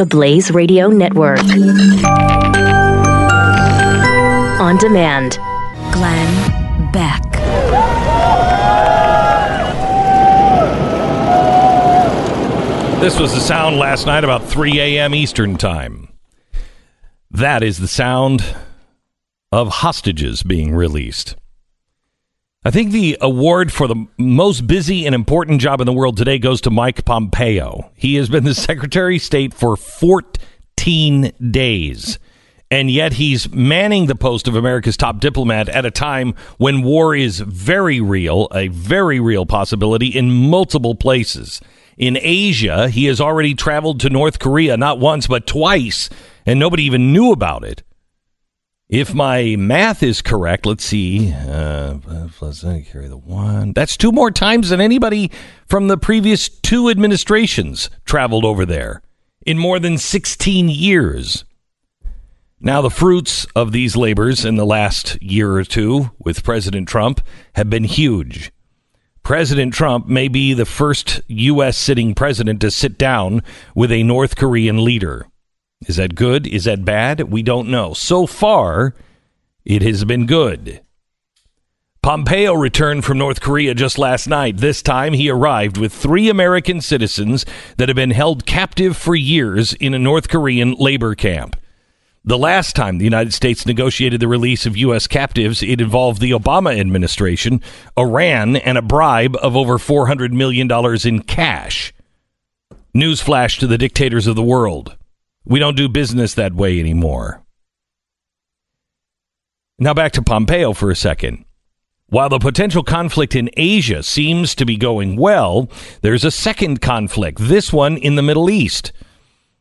the Blaze Radio Network. On demand. Glenn Beck. This was the sound last night about 3 a.m. Eastern Time. That is the sound of hostages being released. I think the award for the most busy and important job in the world today goes to Mike Pompeo. He has been the Secretary of State for 14 days. And yet he's manning the post of America's top diplomat at a time when war is very real, a very real possibility in multiple places. In Asia, he has already traveled to North Korea not once, but twice, and nobody even knew about it. If my math is correct, let's see. Uh, let's carry the one. That's two more times than anybody from the previous two administrations traveled over there in more than 16 years. Now, the fruits of these labors in the last year or two with President Trump have been huge. President Trump may be the first U.S. sitting president to sit down with a North Korean leader. Is that good? Is that bad? We don't know. So far, it has been good. Pompeo returned from North Korea just last night. This time, he arrived with three American citizens that have been held captive for years in a North Korean labor camp. The last time the United States negotiated the release of U.S. captives, it involved the Obama administration, Iran, and a bribe of over $400 million in cash. Newsflash to the dictators of the world. We don't do business that way anymore. Now back to Pompeo for a second. While the potential conflict in Asia seems to be going well, there's a second conflict, this one in the Middle East.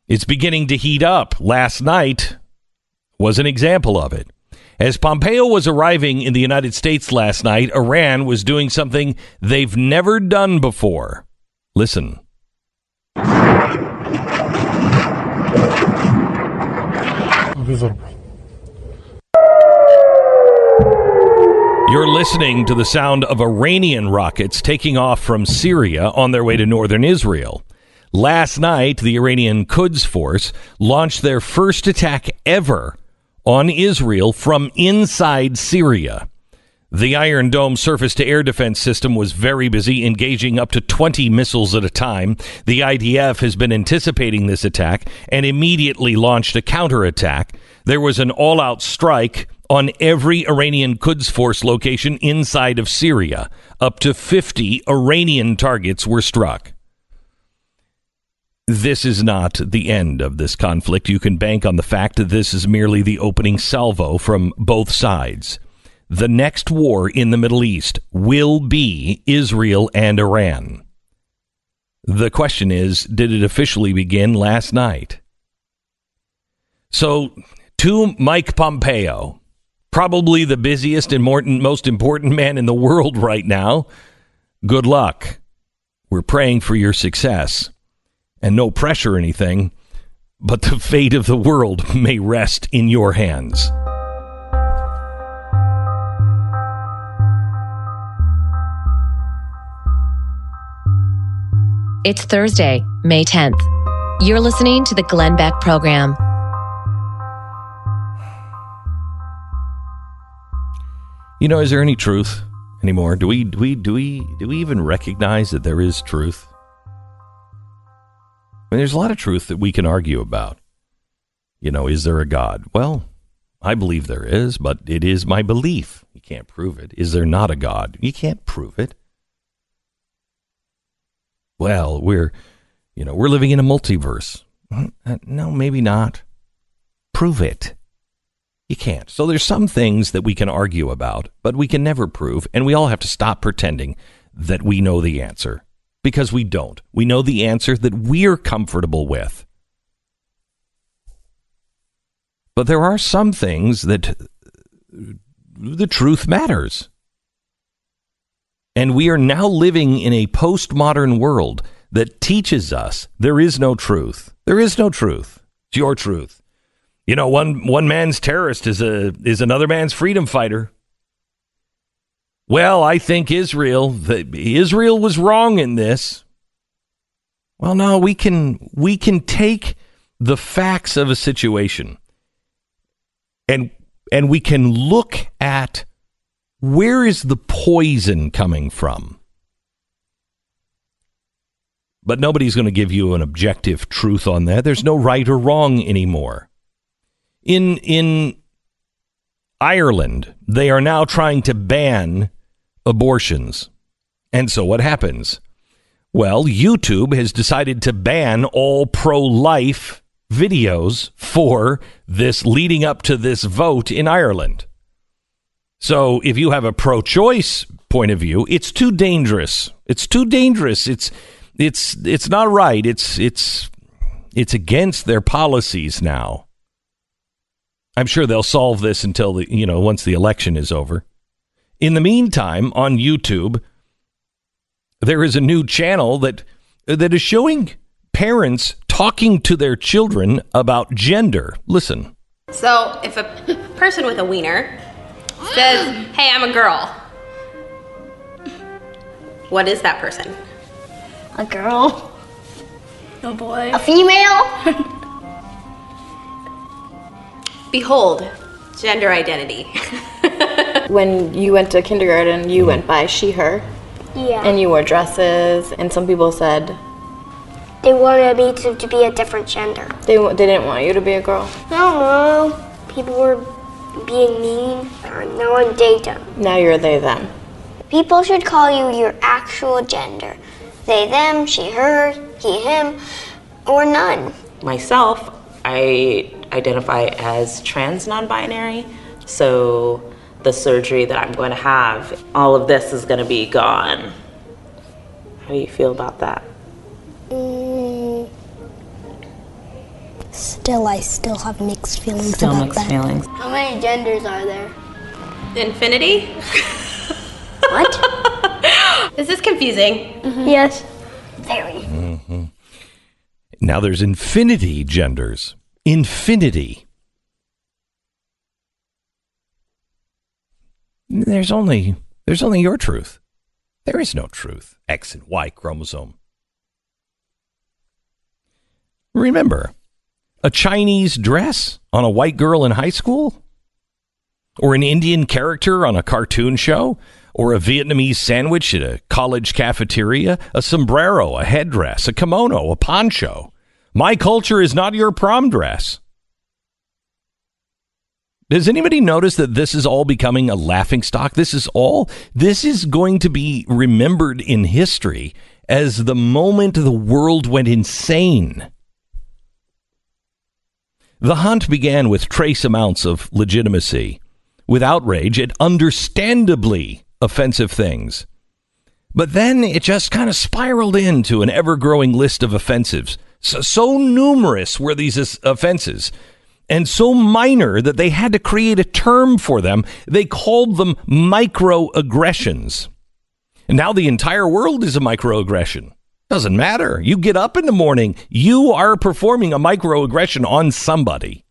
It's beginning to heat up. Last night, was an example of it. As Pompeo was arriving in the United States last night, Iran was doing something they've never done before. Listen. You're listening to the sound of Iranian rockets taking off from Syria on their way to northern Israel. Last night, the Iranian Quds Force launched their first attack ever on Israel from inside Syria. The Iron Dome surface to air defense system was very busy, engaging up to 20 missiles at a time. The IDF has been anticipating this attack and immediately launched a counterattack. There was an all out strike on every Iranian Quds Force location inside of Syria. Up to 50 Iranian targets were struck this is not the end of this conflict. You can bank on the fact that this is merely the opening salvo from both sides. The next war in the Middle East will be Israel and Iran. The question is did it officially begin last night? So, to Mike Pompeo, probably the busiest and most important man in the world right now, good luck. We're praying for your success and no pressure or anything, but the fate of the world may rest in your hands. It's Thursday, May 10th. You're listening to the Glenn Beck program. You know, is there any truth anymore? Do we do we do we do we even recognize that there is truth? I mean, there's a lot of truth that we can argue about. You know, is there a God? Well, I believe there is, but it is my belief. You can't prove it. Is there not a God? You can't prove it. Well, we're, you know, we're living in a multiverse. Uh, no, maybe not. Prove it. You can't. So there's some things that we can argue about, but we can never prove, and we all have to stop pretending that we know the answer because we don't. We know the answer that we're comfortable with. But there are some things that the truth matters. And we are now living in a postmodern world that teaches us there is no truth. There is no truth. It's your truth. You know, one one man's terrorist is a is another man's freedom fighter. Well, I think Israel, Israel was wrong in this. Well, no, we can we can take the facts of a situation and and we can look at where is the poison coming from? But nobody's going to give you an objective truth on that. There's no right or wrong anymore. In in Ireland they are now trying to ban abortions. And so what happens? Well YouTube has decided to ban all pro life videos for this leading up to this vote in Ireland. So if you have a pro choice point of view, it's too dangerous. It's too dangerous. It's it's it's not right. It's it's it's against their policies now. I'm sure they'll solve this until the you know once the election is over. In the meantime, on YouTube, there is a new channel that that is showing parents talking to their children about gender. Listen. So, if a person with a wiener says, Hey, I'm a girl, what is that person? A girl. A boy. A female. Behold, gender identity. when you went to kindergarten, you went by she, her, Yeah. and you wore dresses, and some people said they wanted me to, to be a different gender. they, they didn't want you to be a girl. I don't know. People were being mean. Now I'm data. Now you're they, them. People should call you your actual gender. They, them, she, her, he, him, or none. myself, I identify as trans non binary. So the surgery that I'm going to have, all of this is going to be gone. How do you feel about that? Mm, still, I still have mixed feelings Still about mixed that. feelings. How many genders are there? Infinity? What? Is this is confusing? Mm-hmm. Yes. Very. Mm-hmm. Now there's infinity genders. Infinity. There's only there's only your truth. There is no truth. X and Y chromosome. Remember, a Chinese dress on a white girl in high school? Or an Indian character on a cartoon show? Or a Vietnamese sandwich at a college cafeteria? A sombrero, a headdress, a kimono, a poncho? My culture is not your prom dress. Does anybody notice that this is all becoming a laughing stock? This is all, this is going to be remembered in history as the moment the world went insane. The hunt began with trace amounts of legitimacy, with outrage at understandably offensive things. But then it just kind of spiraled into an ever growing list of offensives. So, so numerous were these offenses and so minor that they had to create a term for them. They called them microaggressions. And now the entire world is a microaggression. Doesn't matter. You get up in the morning, you are performing a microaggression on somebody.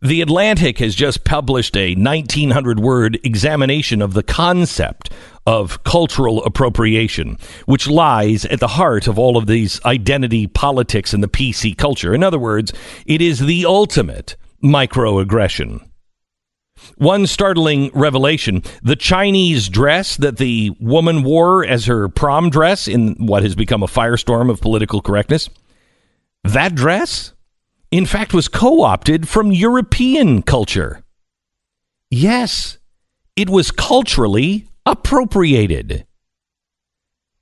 The Atlantic has just published a 1900 word examination of the concept of cultural appropriation, which lies at the heart of all of these identity politics in the PC culture. In other words, it is the ultimate microaggression. One startling revelation the Chinese dress that the woman wore as her prom dress in what has become a firestorm of political correctness, that dress in fact, was co opted from European culture. Yes, it was culturally appropriated.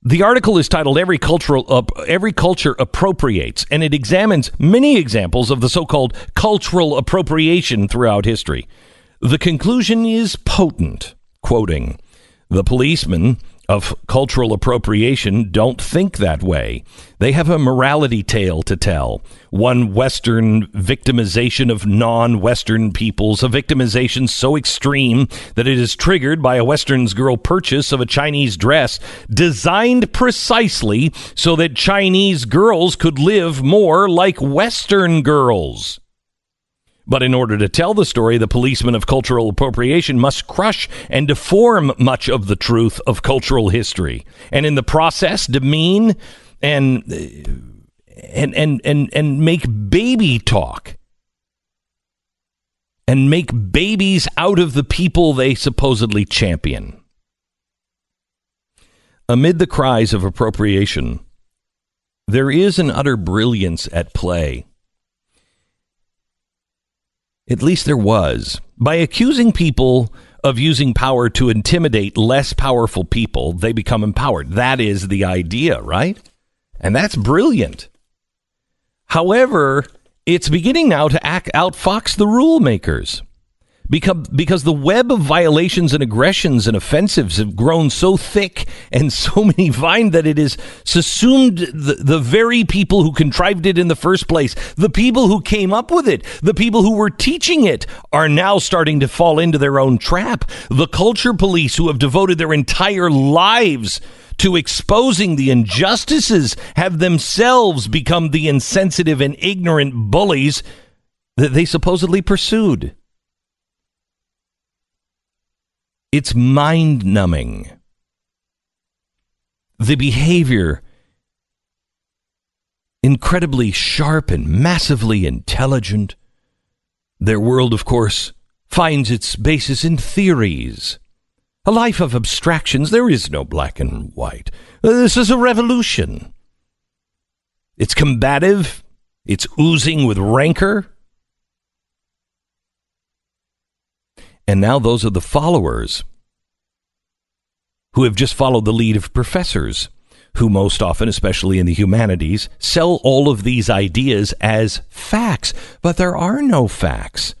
The article is titled "Every Cultural uh, Every Culture Appropriates," and it examines many examples of the so-called cultural appropriation throughout history. The conclusion is potent. Quoting, "The policemen of cultural appropriation don't think that way. They have a morality tale to tell. One Western victimization of non Western peoples, a victimization so extreme that it is triggered by a Western's girl purchase of a Chinese dress designed precisely so that Chinese girls could live more like Western girls. But in order to tell the story, the policeman of cultural appropriation must crush and deform much of the truth of cultural history, and in the process, demean and and and and and make baby talk and make babies out of the people they supposedly champion. Amid the cries of appropriation, there is an utter brilliance at play. At least there was. By accusing people of using power to intimidate less powerful people, they become empowered. That is the idea, right? And that's brilliant. However, it's beginning now to act outfox the rule makers because, because the web of violations and aggressions and offensives have grown so thick and so many vine that it has subsumed the, the very people who contrived it in the first place. The people who came up with it, the people who were teaching it are now starting to fall into their own trap. The culture police who have devoted their entire lives to exposing the injustices have themselves become the insensitive and ignorant bullies that they supposedly pursued. It's mind numbing. The behavior, incredibly sharp and massively intelligent. Their world, of course, finds its basis in theories. A life of abstractions. There is no black and white. Uh, this is a revolution. It's combative. It's oozing with rancor. And now those are the followers who have just followed the lead of professors, who most often, especially in the humanities, sell all of these ideas as facts. But there are no facts.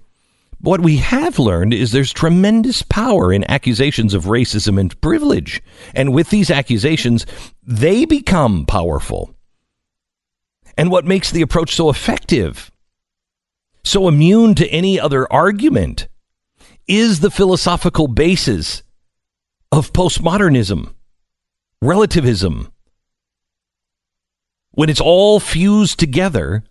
What we have learned is there's tremendous power in accusations of racism and privilege. And with these accusations, they become powerful. And what makes the approach so effective, so immune to any other argument, is the philosophical basis of postmodernism, relativism. When it's all fused together,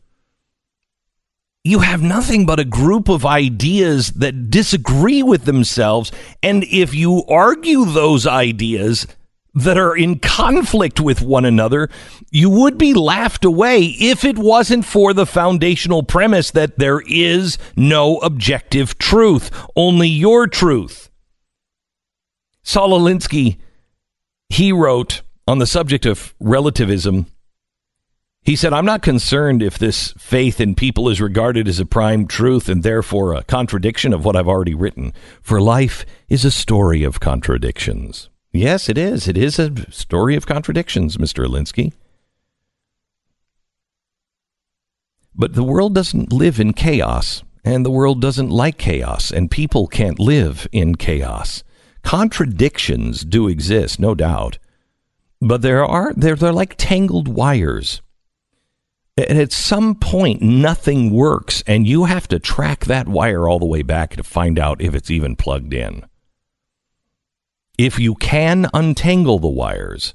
you have nothing but a group of ideas that disagree with themselves. And if you argue those ideas that are in conflict with one another, you would be laughed away if it wasn't for the foundational premise that there is no objective truth, only your truth. Saul Alinsky, he wrote on the subject of relativism. He said, I'm not concerned if this faith in people is regarded as a prime truth and therefore a contradiction of what I've already written, for life is a story of contradictions. Yes, it is. It is a story of contradictions, Mr. Alinsky. But the world doesn't live in chaos, and the world doesn't like chaos, and people can't live in chaos. Contradictions do exist, no doubt, but there are they're, they're like tangled wires. And at some point, nothing works, and you have to track that wire all the way back to find out if it's even plugged in if you can untangle the wires,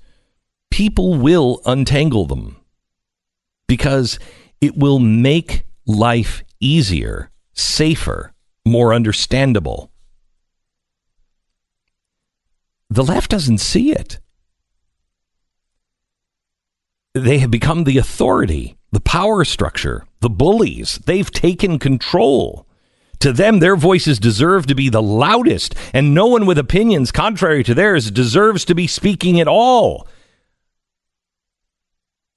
people will untangle them because it will make life easier, safer, more understandable. The left doesn't see it. They have become the authority, the power structure, the bullies. They've taken control. To them, their voices deserve to be the loudest, and no one with opinions contrary to theirs deserves to be speaking at all.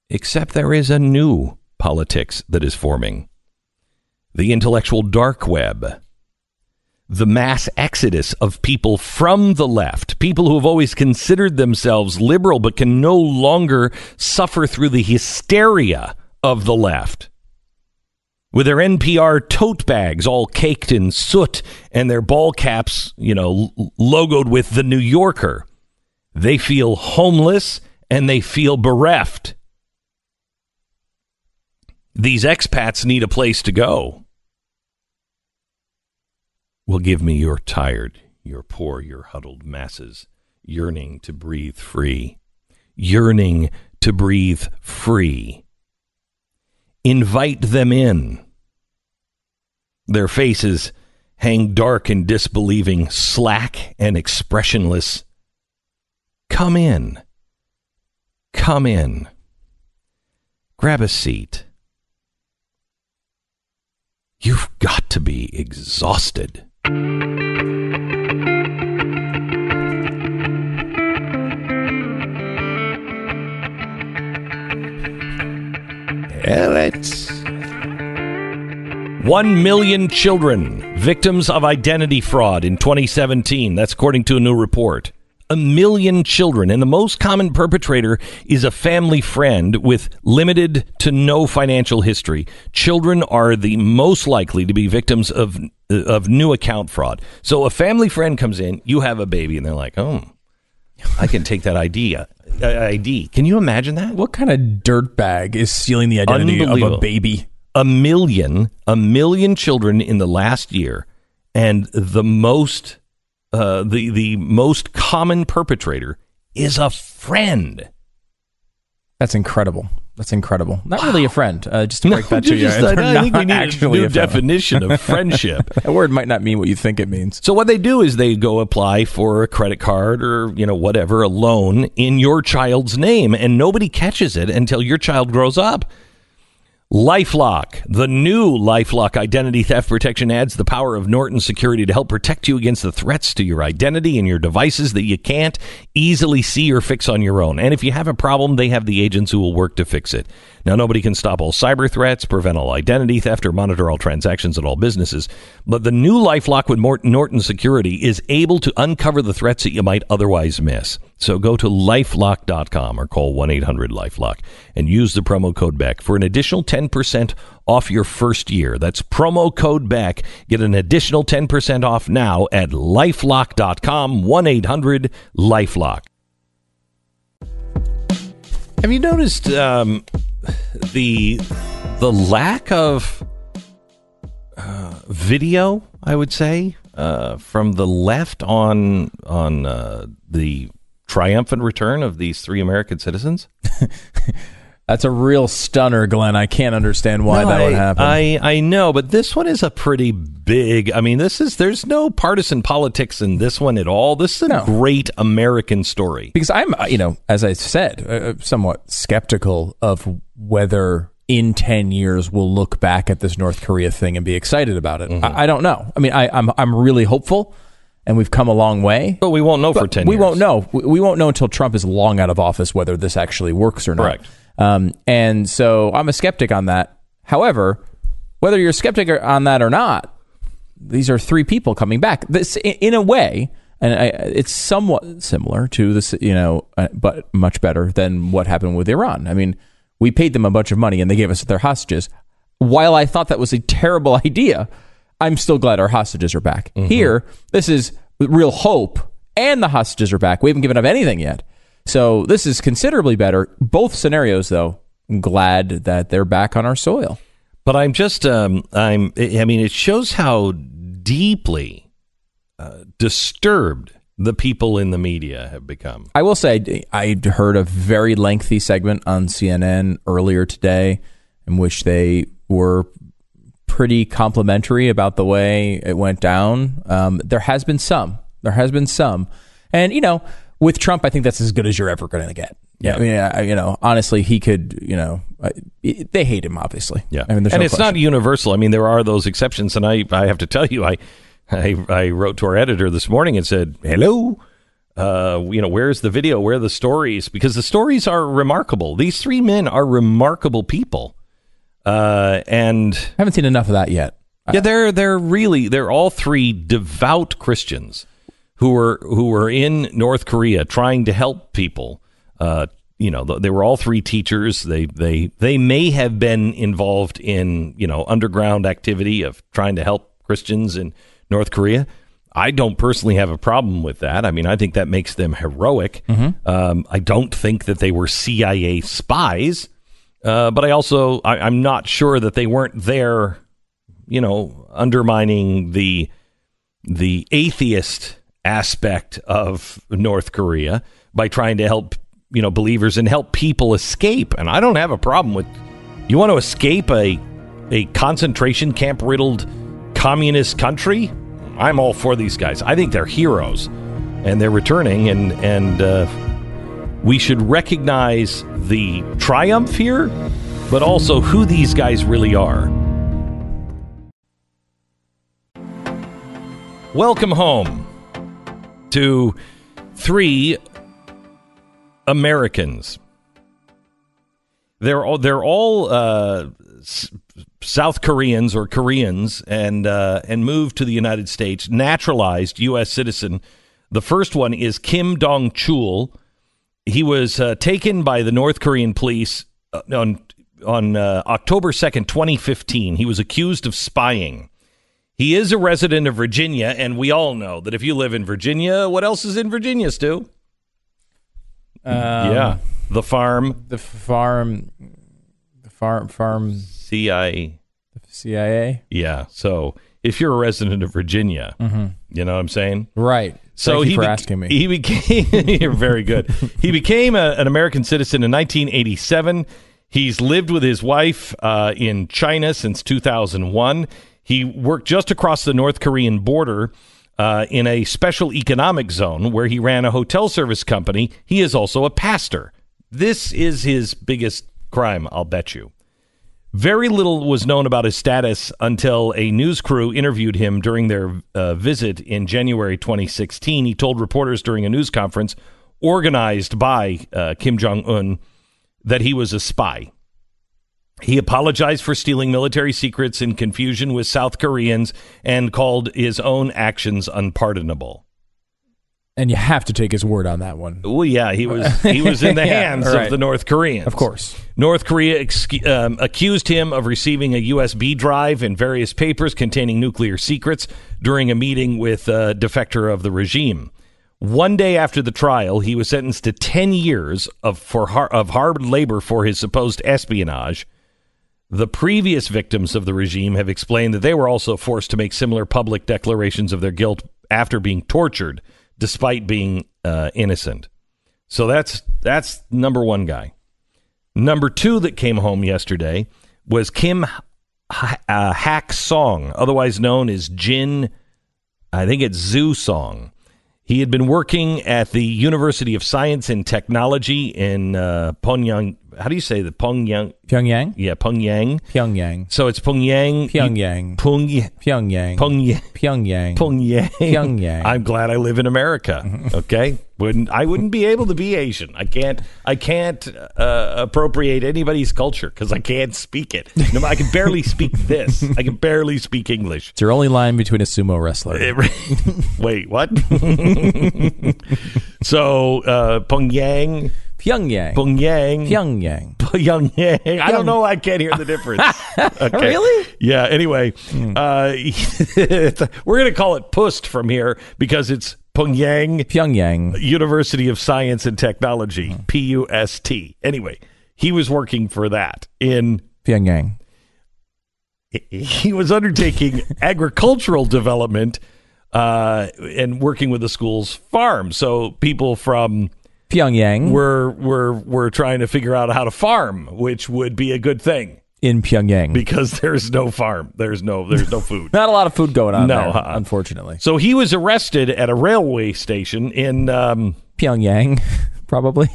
Except there is a new politics that is forming the intellectual dark web. The mass exodus of people from the left, people who have always considered themselves liberal but can no longer suffer through the hysteria of the left with their NPR tote bags all caked in soot and their ball caps, you know, logoed with the New Yorker. They feel homeless and they feel bereft. These expats need a place to go. Well, give me your tired, your poor, your huddled masses yearning to breathe free, yearning to breathe free. Invite them in their faces hang dark and disbelieving, slack and expressionless. Come in. Come in. Grab a seat. You've got to be exhausted. Yeah, 1 million children victims of identity fraud in 2017. That's according to a new report. A million children, and the most common perpetrator is a family friend with limited to no financial history. Children are the most likely to be victims of of new account fraud. So a family friend comes in, you have a baby, and they're like, "Oh, I can take that idea." Uh, ID. Can you imagine that? What kind of dirtbag is stealing the identity of a baby? A million, a million children in the last year, and the most, uh, the the most common perpetrator is a friend. That's incredible. That's incredible. Not really a friend. Uh, just to break that to you. just- I think we not need a actually new a definition of friendship. that word might not mean what you think it means. So what they do is they go apply for a credit card or you know whatever a loan in your child's name, and nobody catches it until your child grows up. LifeLock, the new LifeLock identity theft protection adds the power of Norton Security to help protect you against the threats to your identity and your devices that you can't easily see or fix on your own. And if you have a problem, they have the agents who will work to fix it. Now, nobody can stop all cyber threats, prevent all identity theft, or monitor all transactions at all businesses. But the new LifeLock with Norton Security is able to uncover the threats that you might otherwise miss. So go to lifelock.com or call 1 800 Lifelock and use the promo code BECK for an additional 10% off your first year. That's promo code BECK. Get an additional 10% off now at lifelock.com, 1 800 Lifelock. Have you noticed um, the the lack of uh, video? I would say uh, from the left on on uh, the triumphant return of these three American citizens. That's a real stunner, Glenn. I can't understand why No, that would happen. I, I know, but this one is a pretty big. I mean, this is there's no partisan politics in this one at all. This is a No. great American story. because I'm, uh, you know, as I said, uh, somewhat skeptical of whether in 10 years we'll look back at this North Korea thing and be excited about it. I, I don't know. I mean, I, I'm, I'm really hopeful and we've come a long way. But we won't know for ten. we years. won't know. We, won't know until Trump is long out of office whether this actually works or not. Correct. Um, and so I'm a skeptic on that. However, whether you're a skeptic on that or not, these are three people coming back. This, in, in a way, and I, it's somewhat similar to this, you know, uh, but much better than what happened with Iran. I mean, we paid them a bunch of money and they gave us their hostages. While I thought that was a terrible idea, I'm still glad our hostages are back. Here, this is real hope, and the hostages are back. We haven't given up anything yet. So this is considerably better. Both scenarios, though, I'm glad that they're back on our soil. But I'm just, um, I'm, I mean, it shows how deeply uh, disturbed the people in the media have become. I will say, I heard a very lengthy segment on CNN earlier today in which they were pretty complimentary about the way it went down. Um, there has been some. There has been some. And, you know, with Trump, I think that's as good as you're ever going to get. Yeah. I mean, I, you know, honestly, he could, you know, uh, they hate him, obviously. Yeah, I mean, and no it's question. not universal. I mean, there are those exceptions, and I, I have to tell you, I, I, I wrote to our editor this morning and said, "Hello, uh, you know, where's the video? Where are the stories? Because the stories are remarkable. These three men are remarkable people, uh, and I haven't seen enough of that yet. yeah, they're they're really they're all three devout Christians who were who were in North Korea trying to help people. Uh, you know, they were all three teachers. They they they may have been involved in you know underground activity of trying to help Christians in North Korea. I don't personally have a problem with that. I mean, I think that makes them heroic. Um, I don't think that they were CIA spies, uh, but I also I, I'm not sure that they weren't there you know, undermining the the atheist aspect of North Korea by trying to help, you know, believers and help people escape. And I don't have a problem with you want to escape a a concentration camp riddled communist country? I'm all for these guys. I think they're heroes and they're returning and and uh, we should recognize the triumph here but also who these guys really are. Welcome home to three Americans. They're all they're all uh, South Koreans or Koreans, and uh, and moved to the United States, naturalized U.S. citizen. The first one is Kim Dong Chul. He was uh, taken by the North Korean police uh, on on uh, October second, twenty fifteen. He was accused of spying. He is a resident of Virginia, and we all know that if you live in Virginia, what else is in Virginia, Stu? yeah, the farm, the farm, the farm, farm, CIA. CIA. Yeah. So if you're a resident of Virginia, you know what I'm saying? Right. So Thank you he for bec- asking me. He became you're very good. he became a, an American citizen in 1987. He's lived with his wife uh, in China since 2001. He worked just across the North Korean border uh, in a special economic zone where he ran a hotel service company. He is also a pastor. This is his biggest crime, I'll bet you. Very little was known about his status until a news crew interviewed him during their uh, visit in January 2016. He told reporters during a news conference organized by uh, Kim Jong un that he was a spy. He apologized for stealing military secrets in confusion with South Koreans and called his own actions unpardonable. And you have to take his word on that one. Well, yeah, he was he was in the Yeah, hands right. of the North Koreans, Of course. North Korea ex- um, accused him of receiving a USB drive and various papers containing nuclear secrets during a meeting with a defector of the regime. One day after the trial, he was sentenced to 10 years of, for har- of hard labor for his supposed espionage. The previous victims of the regime have explained that they were also forced to make similar public declarations of their guilt after being tortured, despite being uh, innocent. So that's that's number one guy. Number two that came home yesterday was Kim H- uh, Hak Song, otherwise known as Jin. I think it's Zoo Song. He had been working at the University of Science and Technology in uh, Pyongyang. How do you say that? Pyongyang. Pyongyang? Yeah, Pyongyang. Pyongyang. So it's Pyongyang. Pyongyang. Pyongyang. Pyongyang. Pyongyang. Pyongyang. Pyongyang. Pyongyang. I'm glad I live in America. Okay, wouldn't I wouldn't be able to be Asian. I can't. I can't uh, appropriate anybody's culture because I can't speak it. No, I can barely speak this. I can barely speak English. It's your only line between a sumo wrestler. Wait, what? so uh, Pyongyang, Pyongyang. Pyongyang, Pyongyang. Pyongyang. I don't know. I can't hear the difference. Okay. Really? Yeah. Anyway, uh, we're going to call it PUST from here because it's Pyongyang Pyongyang. University of Science and Technology, P U S T. Anyway, he was working for that in. Pyongyang. He was undertaking agricultural development uh, and working with the school's farm. So people from Pyongyang. We're we're were trying to figure out how to farm, which would be a good thing in Pyongyang. because there's no farm, there's no there's no food. Not a lot of food going on No, there, uh-uh. unfortunately. So he was arrested at a railway station in. Um, Pyongyang, probably.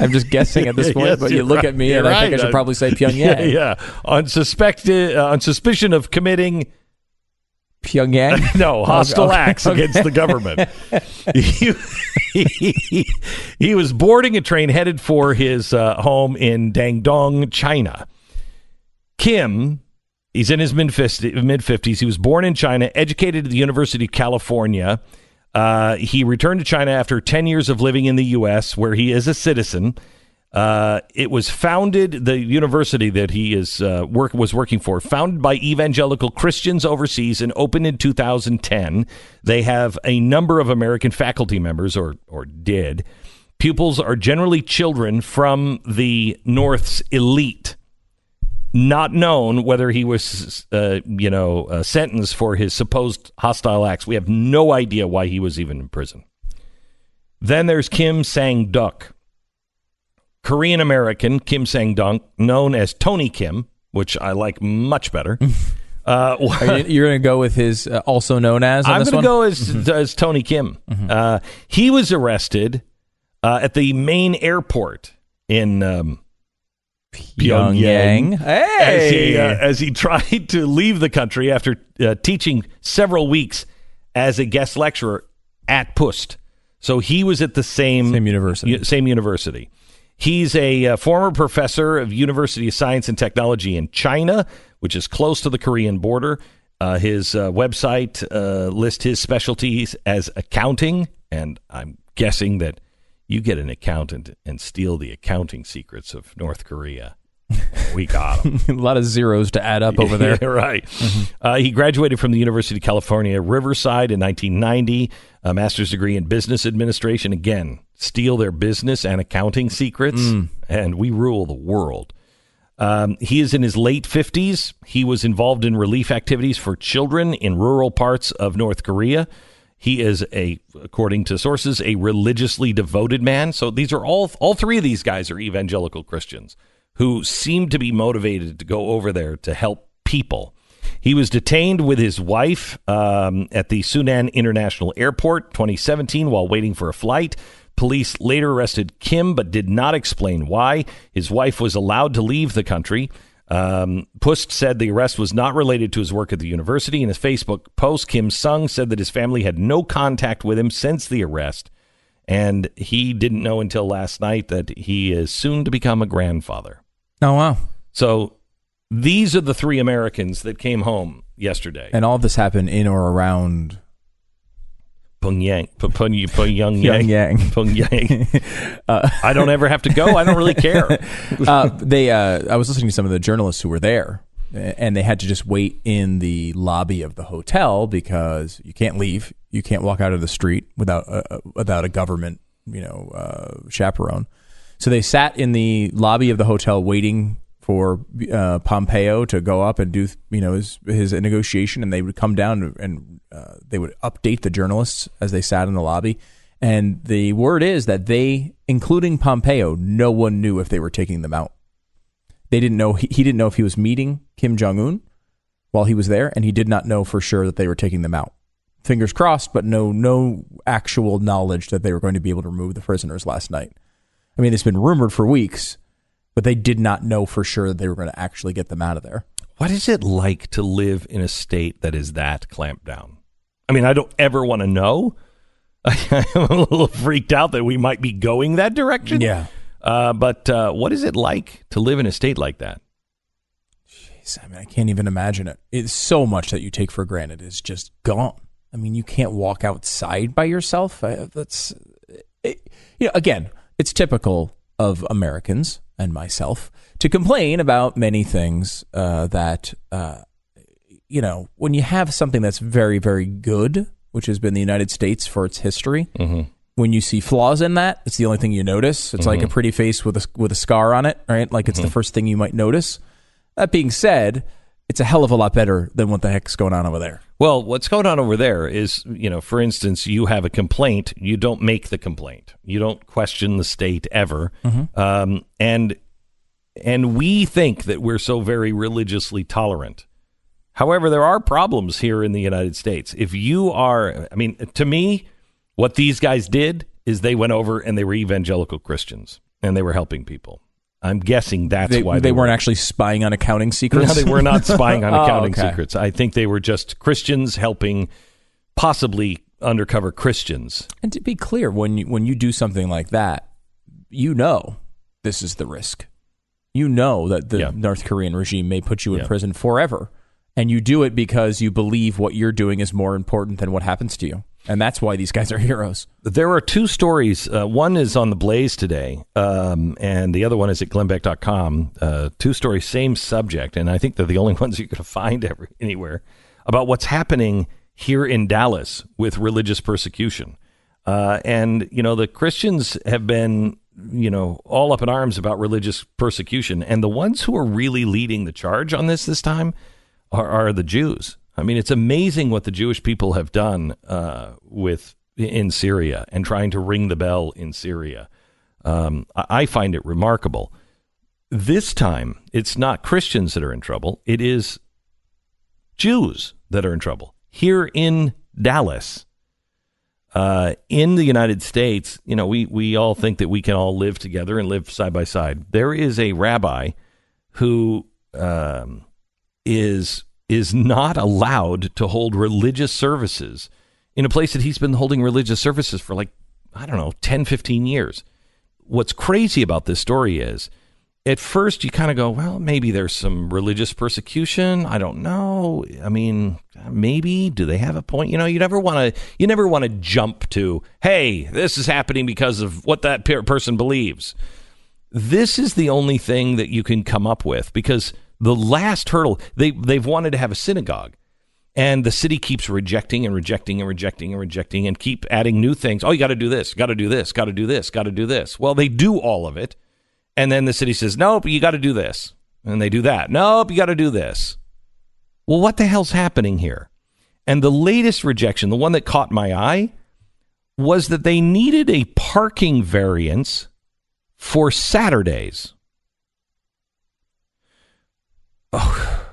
I'm just guessing at this point, Yes, but you look right. at me You're and I think I should probably say yeah, Pyongyang. yeah, on suspected uh, on suspicion of committing Pyongyang? no hostile Okay, acts against the government. he, he, he was boarding a train headed for his uh, home in Dandong, China. Kim, he's in his mid fifties. He was born in China, educated at the University of California. Uh, he returned to China after ten years of living in the U.S., where he is a citizen. Uh, it was founded the university that he is uh, work was working for, founded by evangelical Christians overseas and opened in 2010. They have a number of American faculty members, or or did. Pupils are generally children from the North's elite. Not known whether he was, uh, you know, uh, sentenced for his supposed hostile acts. We have no idea why he was even in prison. Then there's Kim Sang Duk. Korean American Kim Sang Dong, known as Tony Kim, which I like much better. Uh, Are you, you're going to go with his uh, also known as on I'm going? Mm-hmm. to go as, as Tony Kim. Uh, he was arrested uh, at the main airport in um, Pyongyang. as he uh, as he tried to leave the country after uh, teaching several weeks as a guest lecturer at Pust. So he was at the same Same university. u- same university. He's a uh, former professor of University of Science and Technology in China, which is close to the Korean border. Uh, his uh, website uh, lists his specialties as accounting, and I'm guessing that you get an accountant and steal the accounting secrets of North Korea. We got him. a lot of zeros to add up over there. Yeah, right. Uh, he graduated from the University of California, Riverside in 1990, a master's degree in business administration. Again, steal their business and accounting secrets, and we rule the world. Um, he is in his late 50s. He was involved in relief activities for children in rural parts of North Korea. He is a, according to sources, a religiously devoted man. So these are all, all three of these guys are evangelical Christians who seem to be motivated to go over there to help people. He was detained with his wife um, at the Sunan International Airport 2017 while waiting for a flight. Police later arrested Kim, but did not explain why. His wife was allowed to leave the country. Um, Pust said the arrest was not related to his work at the university. In his Facebook post, Kim Sung said that his family had no contact with him since the arrest, and he didn't know until last night that he is soon to become a grandfather. Oh wow! So these are the three Americans that came home yesterday. And all this happened in or around Pyongyang, Pyongyang, Pyongyang. Pyongyang. I don't ever have to go. I don't really care. uh, they. Uh, I was listening to some of the journalists who were there, and they had to just wait in the lobby of the hotel because you can't leave. You can't walk out of the street without uh, without a government, you know, uh, chaperone. So they sat in the lobby of the hotel waiting for uh, Pompeo to go up and do you know his his negotiation, and they would come down and uh, they would update the journalists as they sat in the lobby. And the word is that they, including Pompeo, no one knew if they were taking them out. They didn't know he, he didn't know if he was meeting Kim Jong Un while he was there, and he did not know for sure that they were taking them out. Fingers crossed, but no no actual knowledge that they were going to be able to remove the prisoners last night. I mean, it's been rumored for weeks, but they did not know for sure that they were going to actually get them out of there. What is it like to live in a state that is that clamped down? I mean, I don't ever want to know. I'm a little freaked out that we might be going that direction. Yeah. Uh, but uh, what is it like to live in a state like that? Jeez, I mean, I can't even imagine it. It's so much that you take for granted is just gone. I mean, you can't walk outside by yourself. I, that's, it, you know, again, it's typical of Americans and myself to complain about many things uh, that, uh, you know, when you have something that's very, very good, which has been the United States for its history. When you see flaws in that, it's the only thing you notice. It's like a pretty face with a with a scar on it, right? Like it's the first thing you might notice. That being said, it's a hell of a lot better than what the heck's going on over there. Well, what's going on over there is, you know, for instance, you have a complaint, you don't make the complaint, you don't question the state ever, um, and and we think that we're so very religiously tolerant. However, there are problems here in the United States. If you are, I mean, to me, what these guys did is they went over and they were evangelical Christians and they were helping people. I'm guessing that's They, why they, weren't were- actually spying on accounting secrets. no, they were not spying on Oh, accounting okay. secrets. I think they were just Christians helping possibly undercover Christians. And to be clear, when you, when you do something like that, you know this is the risk. You know that the Yeah. North Korean regime may put you in Yeah. prison forever, and you do it because you believe what you're doing is more important than what happens to you, and that's why these guys are heroes. There are two stories. Uh, one is on the Blaze today, um, and the other one is at glennbeck.com. Uh, two stories, same subject, and I think they're the only ones you're going to find every, anywhere about what's happening here in Dallas with religious persecution. Uh, and, you know, the Christians have been, you know, all up in arms about religious persecution. And the ones who are really leading the charge on this this time are, are the Jews. I mean, it's amazing what the Jewish people have done uh, with in Syria and trying to ring the bell in Syria. Um, I find it remarkable. This time, it's not Christians that are in trouble; it is Jews that are in trouble here in Dallas. uh, in the United States, you know, we, we all think that we can all live together and live side by side. There is a rabbi who um, is is not allowed to hold religious services in a place that he's been holding religious services for like I don't know 10 15 years. What's crazy about this story is at first you kind of go, well, maybe there's some religious persecution. I don't know. I mean, maybe do they have a point? You know, you never want to you never want to jump to, "Hey, this is happening because of what that per- person believes." This is the only thing that you can come up with because the last hurdle they they've wanted to have a synagogue. And the city keeps rejecting and rejecting and rejecting and rejecting and keep adding new things. Oh, you got to do this, got to do this, got to do this, got to do this. Well, they do all of it and then the city says, nope, you got to do this. And they do that. Nope, you got to do this. Well, what the hell's happening here? And the latest rejection, the one that caught my eye, was that they needed a parking variance for Saturdays. Oh.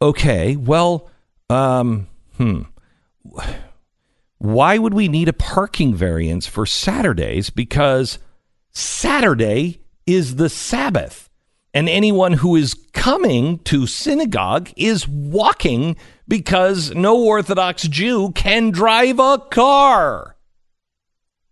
Okay, well, um, hmm. Why would we need a parking variance for Saturdays? Because Saturday is the Sabbath. And anyone who is coming to synagogue is walking because no Orthodox Jew can drive a car.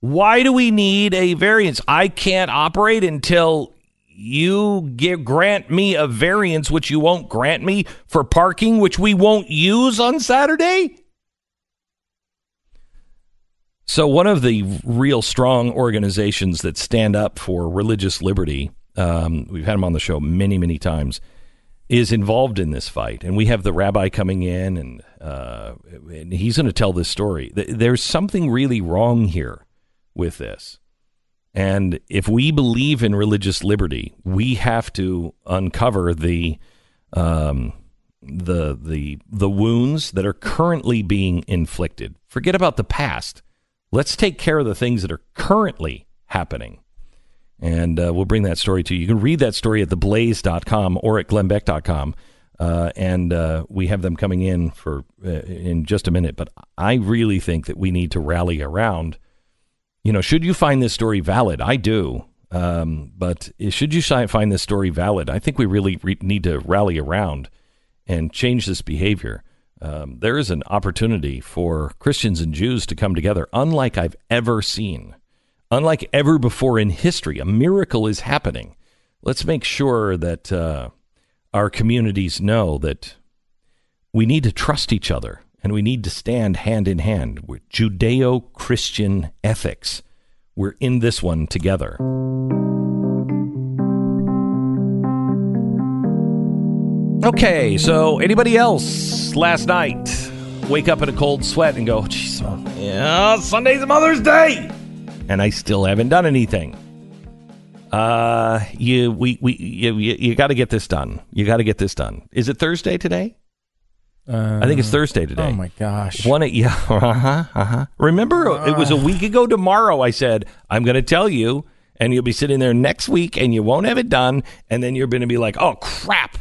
Why do we need a variance? I can't operate until you give, grant me a variance, which you won't grant me for parking, which we won't use on Saturday? So, one of the real strong organizations that stand up for religious liberty, um, we've had them on the show many, many times, is involved in this fight. And we have the rabbi coming in, and, uh, and he's going to tell this story. There's something really wrong here with this. And if we believe in religious liberty, we have to uncover the um, the the the wounds that are currently being inflicted. Forget about the past. Let's take care of the things that are currently happening. And uh, we'll bring that story to you. You can read that story at theblaze.com or at glennbeck.com. Uh, and uh, we have them coming in for uh, in just a minute. But I really think that we need to rally around. You know, should you find this story valid? I do. Um, but should you find this story valid? I think we really re- need to rally around and change this behavior um, there is an opportunity for Christians and Jews to come together, unlike I've ever seen, unlike ever before in history. A miracle is happening. Let's make sure that uh, our communities know that we need to trust each other and we need to stand hand in hand with Judeo Christian ethics. We're in this one together. Okay, so anybody else last night wake up in a cold sweat and go, "Jeez, yeah, Sunday's Mother's Day," and I still haven't done anything. Uh, you we we you you, you got to get this done. You got to get this done. Is it Thursday today? Uh, I think it's Thursday today. Oh my gosh! One, yeah, uh huh, uh huh. Remember, it was a week ago tomorrow. I said I'm going to tell you, and you'll be sitting there next week, and you won't have it done, and then you're going to be like, "Oh crap."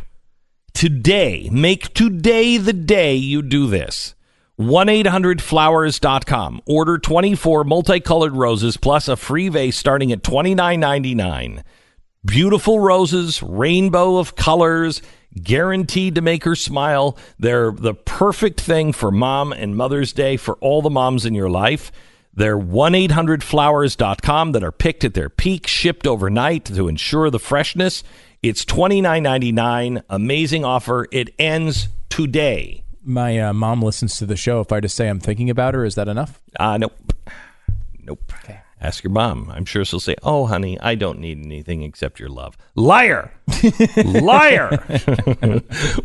Today, make today the day you do this. 1-800-Flowers.com. Order 24 multicolored roses plus a free vase starting at $29.99. Beautiful roses, rainbow of colors, guaranteed to make her smile. They're the perfect thing for mom and Mother's Day for all the moms in your life. They're 1-800-Flowers.com that are picked at their peak, shipped overnight to ensure the freshness. It's twenty nine ninety nine. Amazing offer. It ends today. My uh, mom listens to the show. If I just say I'm thinking about her, is that enough? Uh, nope. Nope. Okay. Ask your mom. I'm sure she'll say, "Oh, honey, I don't need anything except your love." Liar, liar.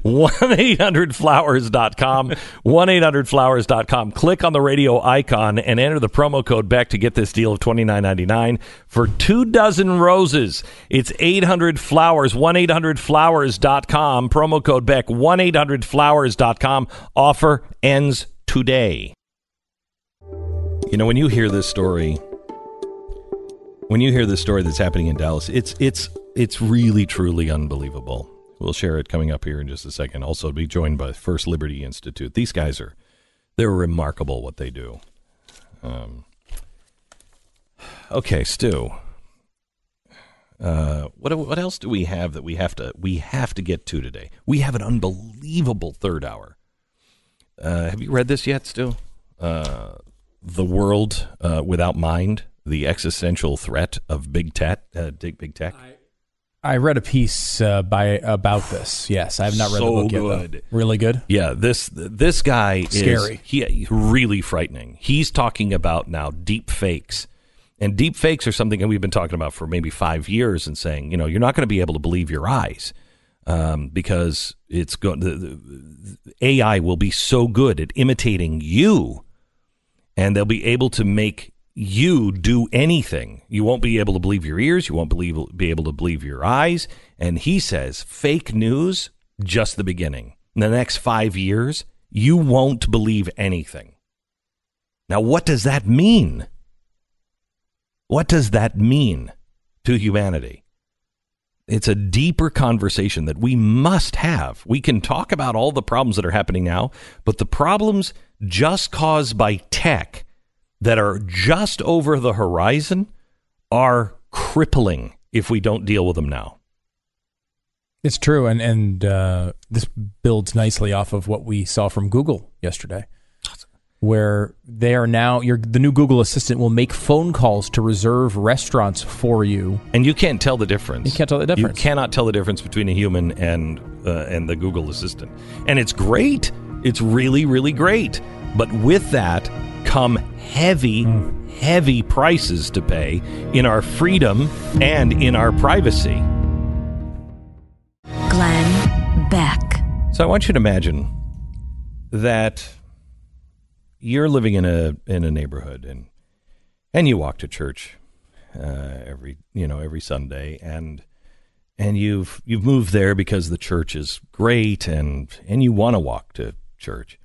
One eight hundred flowers.com. One eight hundred flowers.com. Click on the radio icon and enter the promo code Beck to get this deal of twenty nine ninety nine for two dozen roses. It's eight hundred flowers. One eight hundred flowers.com. Promo code Beck. One eight hundred flowers.com. Offer ends today. You know when you hear this story when you hear the story that's happening in Dallas, it's it's it's really truly unbelievable. We'll share it coming up here in just a second. Also, be joined by First Liberty Institute. These guys are they're remarkable what they do. Um, okay, Stu. Uh, what what else do we have that we have to we have to get to today? We have an unbelievable third hour. Uh, have you read this yet, Stu? Uh, the world uh, without mind: the existential threat of big tech. Uh, big, big tech. I read a piece uh, by about this. Yes, I have not read So the book yet. though. Really good. Yeah, this this guy Scary. is he really frightening. He's talking about now deep fakes. And deep fakes are something that we've been talking about for maybe five years and saying, you know, you're not going to be able to believe your eyes um, because it's going. The, the, AI will be so good at imitating you, and they'll be able to make you do anything. You won't be able to believe your ears. You won't believe be able to believe your eyes. And he says, fake news, just the beginning. In the next five years, you won't believe anything. Now, what does that mean? What does that mean to humanity? It's a deeper conversation that we must have. We can talk about all the problems that are happening now, but the problems just caused by tech that are just over the horizon are crippling if we don't deal with them now. It's true, and and uh, this builds nicely off of what we saw from Google yesterday, where they are now your the new Google Assistant will make phone calls to reserve restaurants for you. And you can't tell the difference. You can't tell the difference. You cannot tell the difference between a human and uh, and the Google Assistant. And it's great. It's really really great. But with that come heavy Hmm. heavy prices to pay in our freedom and in our privacy. Glenn Beck. So I want you to imagine that you're living in a in a neighborhood and and you walk to church uh, every you know every Sunday and and you've you've moved there because the church is great and and you want to walk to church.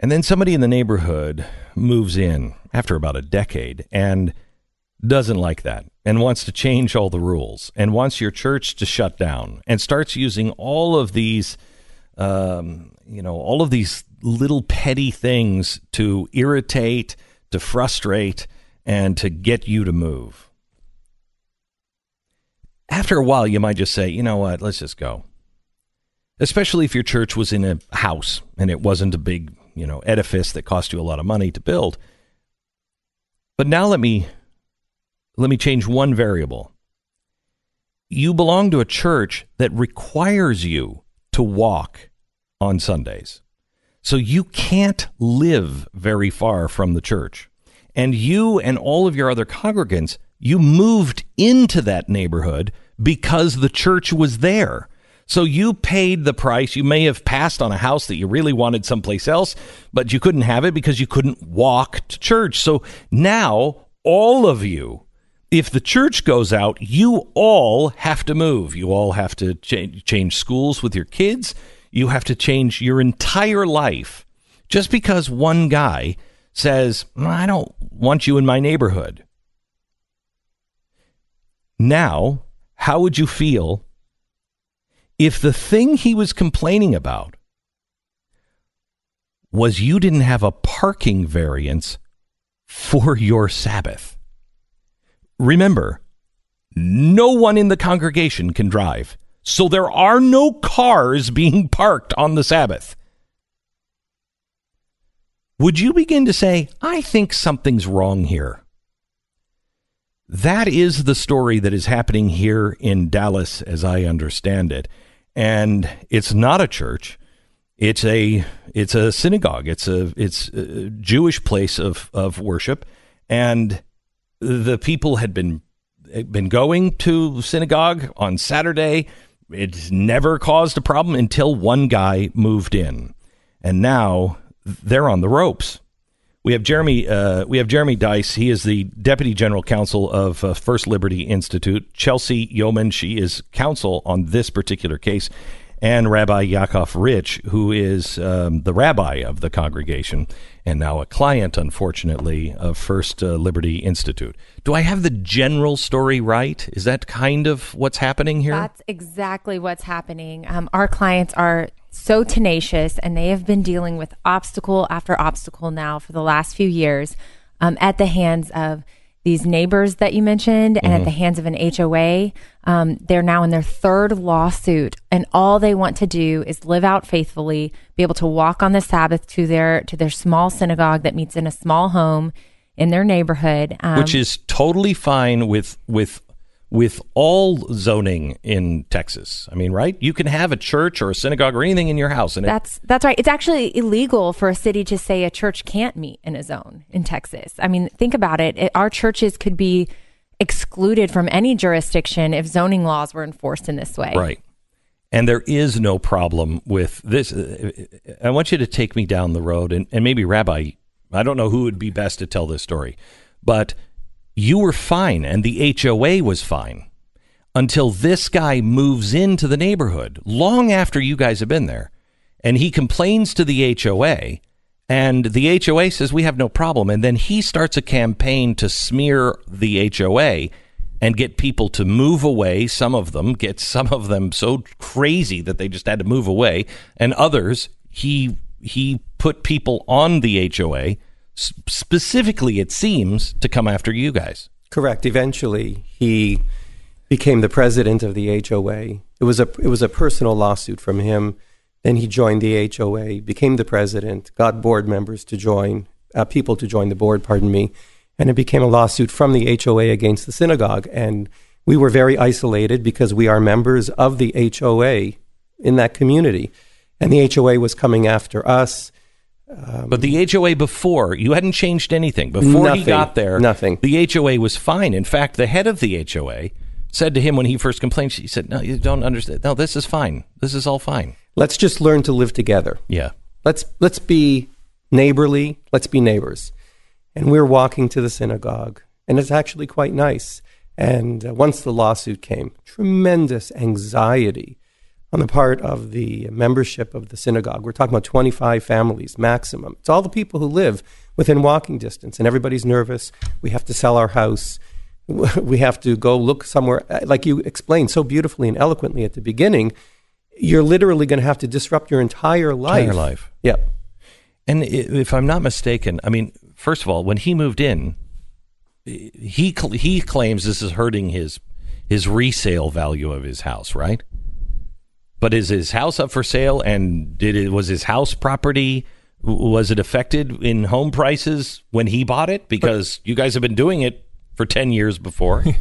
And then somebody in the neighborhood moves in after about a decade and doesn't like that and wants to change all the rules and wants your church to shut down and starts using all of these um, you know all of these little petty things to irritate to frustrate and to get you to move. After a while you might just say you know what? Let's just go. Especially if your church was in a house and it wasn't a big you know edifice that cost you a lot of money to build but now let me let me change one variable. You belong to a church that requires you to walk on Sundays. So you can't live very far from the church. And you and all of your other congregants, you moved into that neighborhood because the church was there. So you paid the price. You may have passed on a house that you really wanted someplace else, but you couldn't have it because you couldn't walk to church. So now all of you if the church goes out, you all have to move. You all have to change, change schools with your kids. You have to change your entire life just because one guy says, I don't want you in my neighborhood. Now, how would you feel if the thing he was complaining about was you didn't have a parking variance for your Sabbath? Remember, no one in the congregation can drive, so there are no cars being parked on the Sabbath. Would you begin to say, I think something's wrong here? That is the story that is happening here in Dallas, as I understand it. And it's not a church. It's a it's a synagogue. It's a it's a Jewish place of, of worship. And the people had been been going to synagogue on Saturday. It's never caused a problem until one guy moved in, and now they're on the ropes. We have Jeremy. Uh, we have Jeremy Dys. He is the deputy general counsel of uh, First Liberty Institute. Chelsey Youman. She is counsel on this particular case. and Rabbi Yaakov Rich, who is um, the rabbi of the congregation and now a client, unfortunately, of First uh, Liberty Institute. Do I have the general story right? Is that kind of what's happening here? That's exactly what's happening. Um, our clients are so tenacious and they have been dealing with obstacle after obstacle now for the last few years um, at the hands of these neighbors that you mentioned and at the hands of an HOA. Um, they're now in their third lawsuit, and all they want to do is live out faithfully, be able to walk on the Sabbath to their to their small synagogue that meets in a small home in their neighborhood. Um, Which is totally fine with with with all zoning in Texas. I mean, right? You can have a church or a synagogue or anything in your house, and it, That's that's right. It's actually illegal for a city to say a church can't meet in a zone in Texas. I mean, think about it. it our churches could be excluded from any jurisdiction if zoning laws were enforced in this way. Right. And there is no problem with this. Uh, I want you to take me down the road, and, and maybe Rabbi, I don't know who would be best to tell this story, but you were fine, and the HOA was fine until this guy moves into the neighborhood long after you guys have been there. And he complains to the HOA, and the HOA says, We have no problem. And then he starts a campaign to smear the HOA and get people to move away. Some of them get some of them so crazy that they just had to move away, and others he he put people on the HOA specifically, it seems, to come after you guys. Correct. Eventually, he became the president of the HOA. It was a it was a personal lawsuit from him. Then he joined the HOA, became the president, got board members to join, uh, people to join the board. Pardon me, and it became a lawsuit from the HOA against the synagogue. And we were very isolated because we are members of the HOA in that community, and the HOA was coming after us. But the HOA before, you hadn't changed anything. Before he got there, Nothing. The HOA was fine. In fact, the head of the HOA said to him when he first complained, she said, No, you don't understand. No, this is fine. This is all fine. Let's just learn to live together. Yeah. let's let's be neighborly let's be neighbors and we're walking to the synagogue and it's actually quite nice and uh, once the lawsuit came tremendous anxiety on the part of the membership of the synagogue we're talking about 25 families maximum it's all the people who live within walking distance and everybody's nervous we have to sell our house we have to go look somewhere like you explained so beautifully and eloquently at the beginning you're literally going to have to disrupt your entire life Entire life. Yep. And if I'm not mistaken, I mean, first of all, when he moved in, he he claims this is hurting his his resale value of his house, right? But is his house up for sale? And did it was his house property? Was it affected in home prices when he bought it? Because you guys have been doing it for ten years before.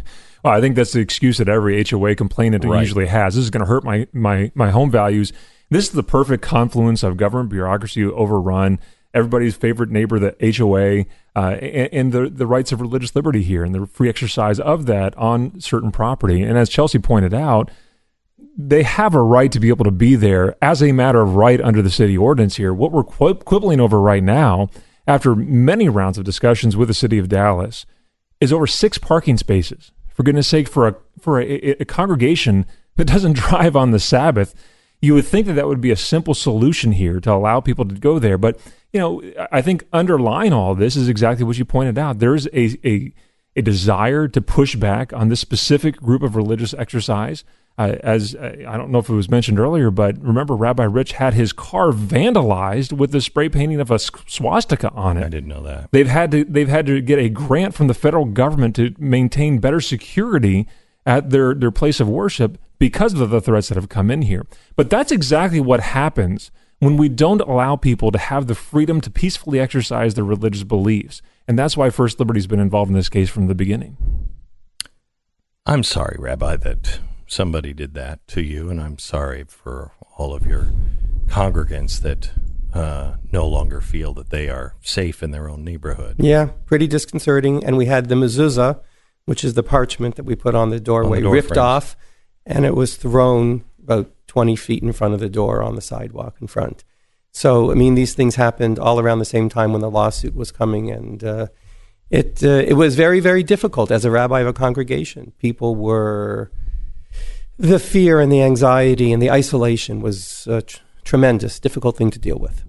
Well, I think that's the excuse that every HOA complainant Right. usually has. This is going to hurt my, my, my home values. This is the perfect confluence of government bureaucracy overrun, everybody's favorite neighbor, the HOA, uh, and, and the, the rights of religious liberty here and the free exercise of that on certain property. And as Chelsea pointed out, they have a right to be able to be there as a matter of right under the city ordinance here. What we're quibbling over right now, after many rounds of discussions with the city of Dallas, is over six parking spaces. For goodness sake, for a for a, a congregation that doesn't drive on the Sabbath, you would think that that would be a simple solution here to allow people to go there. But you know, I think underlying all this is exactly what you pointed out. There is a a, a desire to push back on this specific group of religious exercise. Uh, as uh, I don't know if it was mentioned earlier, but remember Rabbi Rich had his car vandalized with the spray painting of a swastika on it. I didn't know that. They've had to they've had to get a grant from the federal government to maintain better security at their their place of worship because of the threats that have come in here. But that's exactly what happens when we don't allow people to have the freedom to peacefully exercise their religious beliefs. And that's why First Liberty's been involved in this case from the beginning. I'm sorry, Rabbi, that somebody did that to you, and I'm sorry for all of your congregants that uh, no longer feel that they are safe in their own neighborhood. Yeah, pretty disconcerting. And we had the mezuzah, which is the parchment that we put on the doorway, door ripped frames. off, and it was thrown about 20 feet in front of the door on the sidewalk in front. So, I mean, these things happened all around the same time when the lawsuit was coming, and uh, it uh, it was very very difficult as a rabbi of a congregation. People were The fear and the anxiety and the isolation was a tr- tremendous, difficult thing to deal with.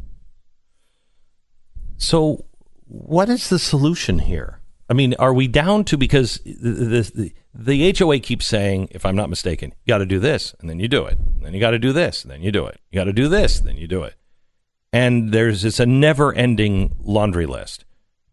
So, what is the solution here? I mean, are we down to because the the, the HOA keeps saying, if I'm not mistaken, you got to do this, and then you do it, and then you got to do this, and then you do it, you got to do this, then you do it, and there's it's a never-ending laundry list.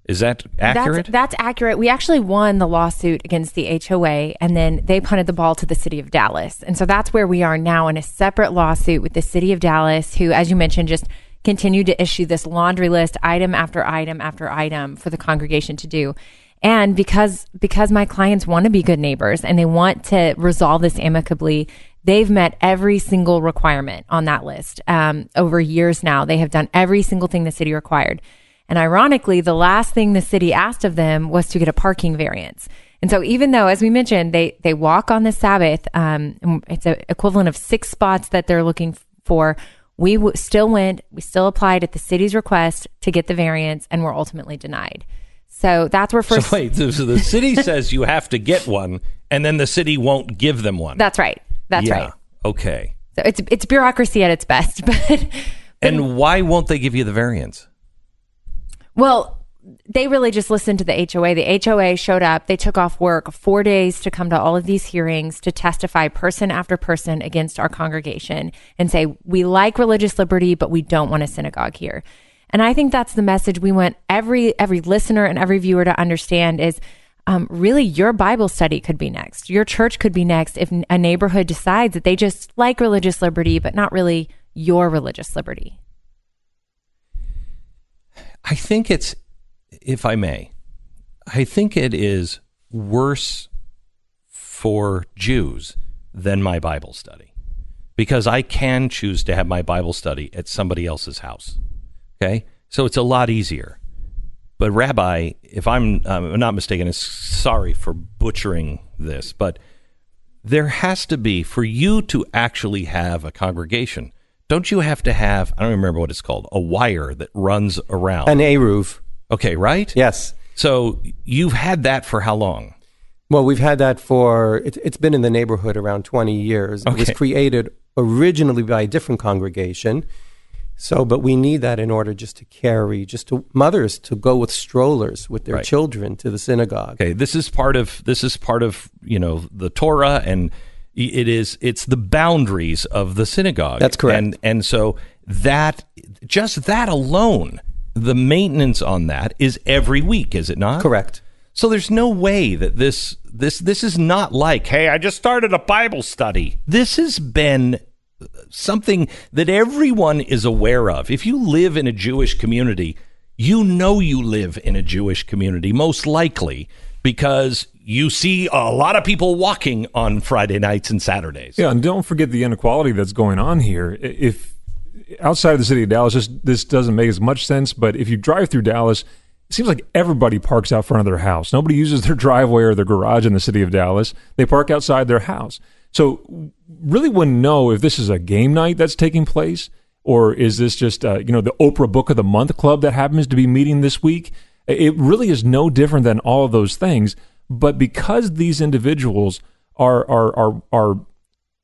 Is that accurate? That's, that's accurate. We actually won the lawsuit against the HOA, and then they punted the ball to the city of Dallas. And so that's where we are now in a separate lawsuit with the city of Dallas, who, as you mentioned, just continued to issue this laundry list, item after item after item, for the congregation to do. And because because my clients want to be good neighbors and they want to resolve this amicably, they've met every single requirement on that list um, over years now. They have done every single thing the city required. And ironically, the last thing the city asked of them was to get a parking variance. And so even though, as we mentioned, they, they walk on the Sabbath, um, it's an equivalent of six spots that they're looking for. We w- still went, we still applied at the city's request to get the variance and were ultimately denied. So that's where first. So wait, so the city says you have to get one, and then the city won't give them one. That's right. That's yeah. right. Okay. So it's it's bureaucracy at its best, but and why won't they give you the variance? Well, they really just listened to the HOA. The HOA showed up. They took off work four days to come to all of these hearings to testify person after person against our congregation and say, we like religious liberty, but we don't want a synagogue here. And I think that's the message we want every every listener and every viewer to understand is um, really your Bible study could be next. Your church could be next if a neighborhood decides that they just like religious liberty, but not really your religious liberty. I think it's, if I may, I think it is worse for Jews than my Bible study because I can choose to have my Bible study at somebody else's house. Okay. So it's a lot easier. But, Rabbi, if I'm, not mistaken, sorry for butchering this, but there has to be, for you to actually have a congregation, don't you have to have, I don't remember what it's called, a wire that runs around? An eruv. Okay, right? Yes. So you've had that for how long? Well, we've had that for, it, has been in the neighborhood around 20 years. Okay. It was created originally by a different congregation. So, but we need that in order just to carry, just to mothers to go with strollers with their Right. children to the synagogue. Okay, this is part of this is part of you know the Torah, and it is it's the boundaries of the synagogue. That's correct. And and so that just that alone, the maintenance on that is every week, is it not? Correct. So there's no way that this this this is not like, hey, I just started a Bible study. This has been something that everyone is aware of. If you live in a Jewish community, you know you live in a Jewish community, most likely because you see a lot of people walking on Friday nights and Saturdays. Yeah, and don't forget the inequality that's going on here. If outside of the city of Dallas, this, this doesn't make as much sense, but if you drive through Dallas, it seems like everybody parks out front of their house. Nobody uses their driveway or their garage in the city of Dallas. They park outside their house. So really wouldn't know if this is a game night that's taking place or is this just uh, you know the Oprah Book of the Month club that happens to be meeting this week? It really is no different than all of those things. But because these individuals are are are are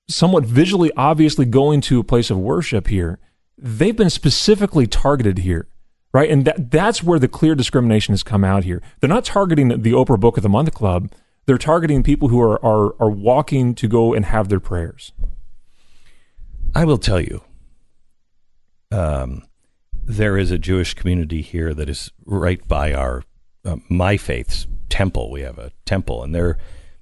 somewhat visually obviously going to a place of worship here, they've been specifically targeted here. Right. And that that's where the clear discrimination has come out here. They're not targeting the Oprah Book of the Month Club. They're targeting people who are are are walking to go and have their prayers. I will tell you, um, there is a Jewish community here that is right by our uh, my faith's temple. We have a temple, and they're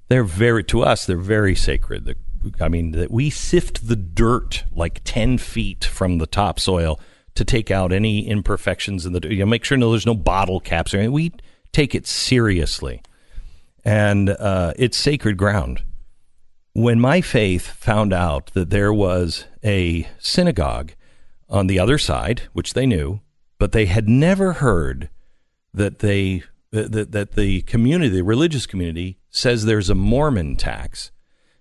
they're very to us they're very sacred. The, I mean, that we sift the dirt like ten feet from the topsoil to take out any imperfections in the. You know, make sure no, there's no bottle caps or anything. We take it seriously, and uh, it's sacred ground when my faith found out that there was a synagogue on the other side, which they knew, but they had never heard that they that, that the community, the religious community, says there's a Mormon tax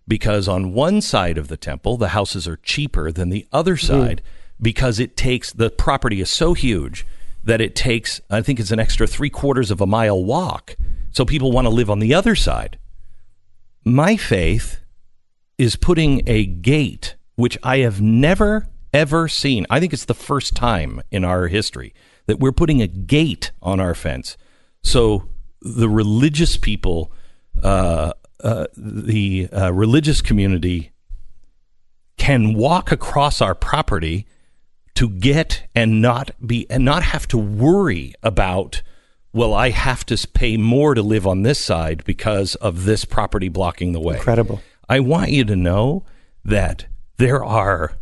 because on one side of the temple the houses are cheaper than the other mm. side because it takes the property is so huge that it takes I think it's an extra three quarters of a mile walk. So people want to live on the other side. My faith is putting a gate, which I have never ever seen. I think it's the first time in our history that we're putting a gate on our fence. So the religious people, uh, uh, the uh, religious community, can walk across our property to get and not be and not have to worry about well I have to pay more to live on this side because of this property blocking the way. Incredible. I want you to know that there are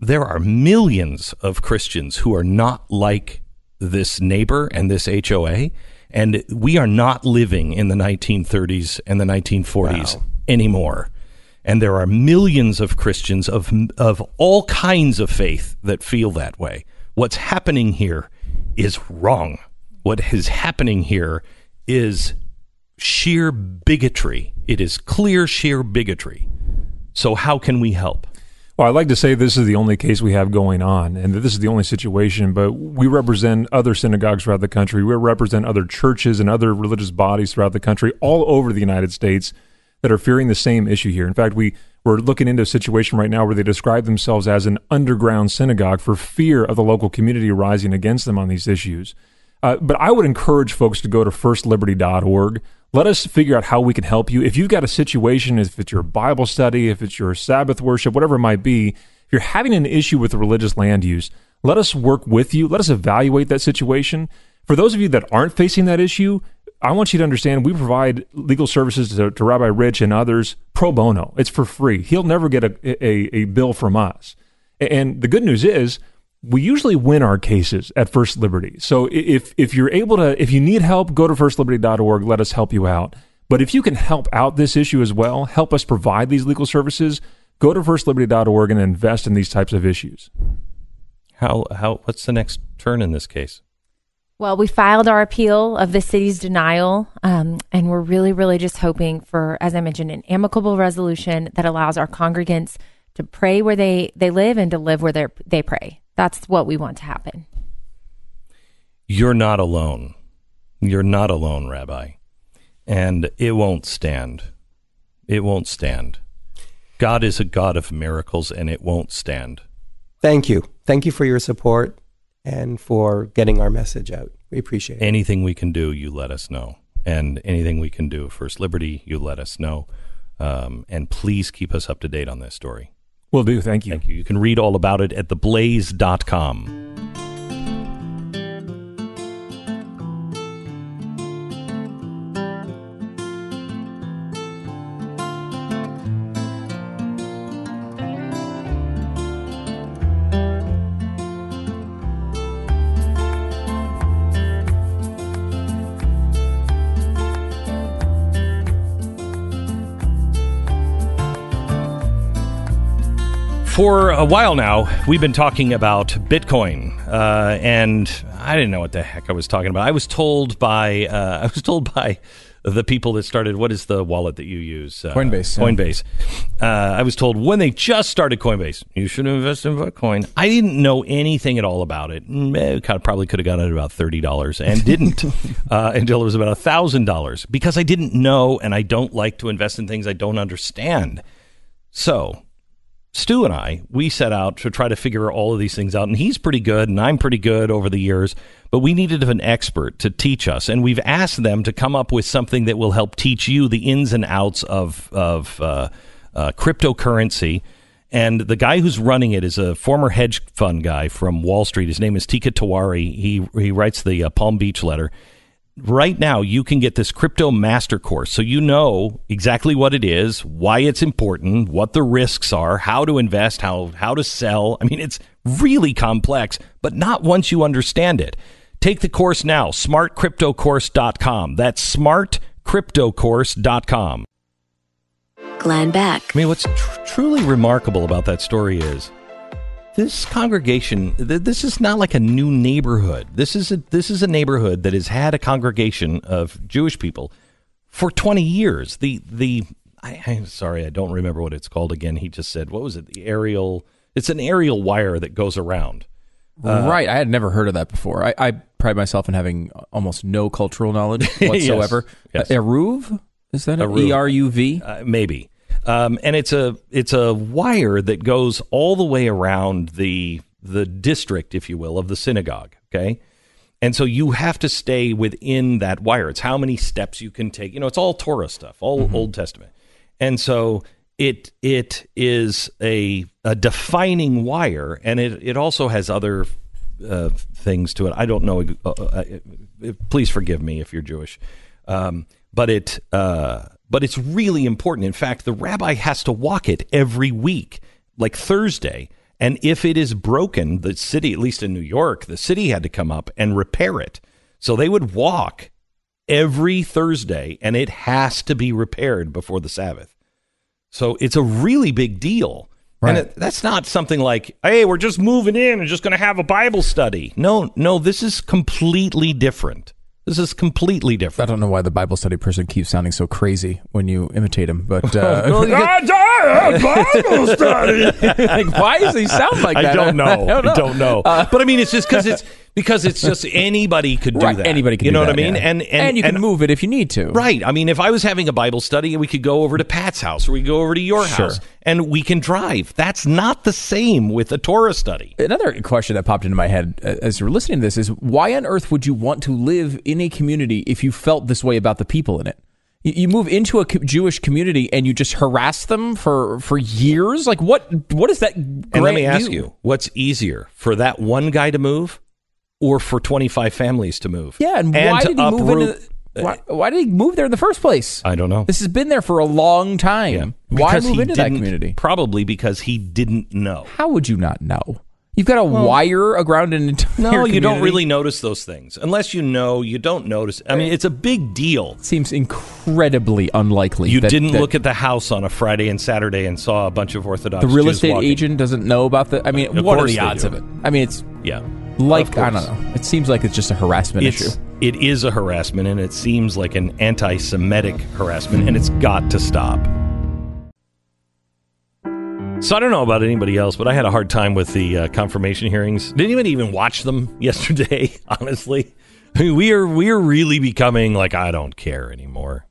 there are millions of Christians who are not like this neighbor and this HOA and we are not living in the 1930s and the 1940s Wow. anymore. And there are millions of Christians of of all kinds of faith that feel that way. What's happening here is wrong. What is happening here is sheer bigotry. It is clear sheer bigotry. So how can we help? Well, I'd like to say this is the only case we have going on and that this is the only situation, but we represent other synagogues throughout the country. We represent other churches and other religious bodies throughout the country, all over the United States, that are fearing the same issue here. In fact, we, we're looking into a situation right now where they describe themselves as an underground synagogue for fear of the local community rising against them on these issues. Uh, but I would encourage folks to go to firstliberty.org. Let us figure out how we can help you. If you've got a situation, if it's your Bible study, if it's your Sabbath worship, whatever it might be, if you're having an issue with religious land use, let us work with you. Let us evaluate that situation. For those of you that aren't facing that issue, I want you to understand we provide legal services to, to Rabbi Rich and others pro bono. It's for free. He'll never get a, a, a bill from us. And the good news is, we usually win our cases at First Liberty. So if if you're able to, if you need help, go to firstliberty.org. Let us help you out. But if you can help out this issue as well, help us provide these legal services, go to firstliberty.org and invest in these types of issues. How how what's the next turn in this case? Well, we filed our appeal of the city's denial, um, and we're really, really just hoping for, as I mentioned, an amicable resolution that allows our congregants to pray where they, they live and to live where they they pray. That's what we want to happen. You're not alone. You're not alone, Rabbi. And it won't stand. It won't stand. God is a God of miracles, and it won't stand. Thank you. Thank you for your support and for getting our message out. We appreciate it. Anything we can do, you let us know. And anything we can do, First Liberty, you let us know. Um, and please keep us up to date on this story. Will do. Thank you. Thank you. You can read all about it at theblaze.com. For a while now, we've been talking about Bitcoin, uh, and I didn't know what the heck I was talking about. I was told by uh, I was told by the people that started. What is the wallet that you use? Uh, Coinbase, yeah. Coinbase. Uh, I was told when they just started Coinbase, you should invest in Bitcoin. I didn't know anything at all about it. Mm, eh, of probably could have gotten it about thirty dollars, and didn't uh, until it was about thousand dollars because I didn't know, and I don't like to invest in things I don't understand. So Stu and I, we set out to try to figure all of these things out. And he's pretty good, and I'm pretty good over the years. But we needed an expert to teach us. And we've asked them to come up with something that will help teach you the ins and outs of, of uh, uh, cryptocurrency. And the guy who's running it is a former hedge fund guy from Wall Street. His name is Teeka Tiwari. He, he writes the uh, Palm Beach letter right now you can get this crypto master course. So you know exactly what it is why it's important what the risks are how to invest how how to sell. I mean it's really complex but not once you understand it. Take the course now smartcryptocourse.com that's smartcryptocourse.com Glenn Beck. I mean, what's tr- truly remarkable about that story is this congregation. Th- this is not like a new neighborhood. This is a this is a neighborhood that has had a congregation of Jewish people for twenty years. The the I, I'm sorry, I don't remember what it's called again. He just said, what was it? The aerial. It's an aerial wire that goes around. Uh, right. I had never heard of that before. I, I pride myself in having almost no cultural knowledge whatsoever. Yes. Uh, Eruv? Is that it? Eruv. E R U V? Uh, maybe. Um, and it's a it's a wire that goes all the way around the the district, if you will, of the synagogue. Okay, and so you have to stay within that wire. It's how many steps you can take. You know, it's all Torah stuff, all Old Testament, and so it it is a a defining wire, and it it also has other uh, things to it. I don't know. Uh, uh, uh, please forgive me if you're Jewish, um, but it uh, but it's really important. In fact, the rabbi has to walk it every week, like Thursday. And if it is broken, the city, at least in New York, the city had to come up and repair it. So they would walk every Thursday, and it has to be repaired before the Sabbath. So it's a really big deal. And it, that's not something like, hey, we're just moving in and just going to have a Bible study. No, no, this is completely different. This is completely different. I don't know why the Bible study person keeps sounding so crazy when you imitate him, but uh, Well, you get- Bible study. like, why does he sound like I that? don't know. I don't know. I don't know. Uh, but I mean, it's just because it's because it's just anybody could do right, that. Anybody can You do know what I mean? yeah. And, and you can move it if you need to. Right. I mean, if I was having a Bible study, we could go over to Pat's house or we go over to your Sure. house and we can drive. That's not the same with a Torah study. Another question that popped into my head uh, as were listening to this is why on earth would you want to live in a community if you felt this way about the people in it? You, you move into a co- Jewish community and you just harass them for for years. Like what? What is that? And let me ask you, what's easier for that one guy to move or for 25 families to move? Yeah, and, why did he move uproot- into? Why, why did he move there in the first place? I don't know. This has been there for a long time. Why Because move he into that didn't- community? Probably because he didn't know. How would you not know? You've got to wire around an entire. No, you don't really notice those things. Unless you know, you don't notice. I mean, it's a big deal. Seems incredibly unlikely. You that- didn't that look at the house on a Friday and Saturday and saw a bunch of Orthodox the real Jews estate walking. agent doesn't know about the. I mean, Of what are the odds do. of it? I mean, it's Yeah. Like I don't know. It seems like it's just a harassment It's, issue. it is a harassment, and it seems like an anti-Semitic harassment, and it's got to stop. So I don't know about anybody else, but I had a hard time with the uh, confirmation hearings. Didn't even even watch them yesterday. Honestly, I mean, we are we are really becoming like I don't care anymore.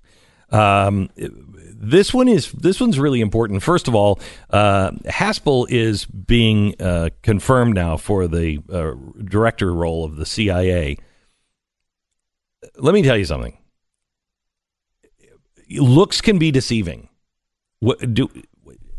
Um, this one is this one's really important. First of all, uh, Haspel is being uh, confirmed now for the uh, director role of the CIA. Let me tell you something. Looks can be deceiving. What do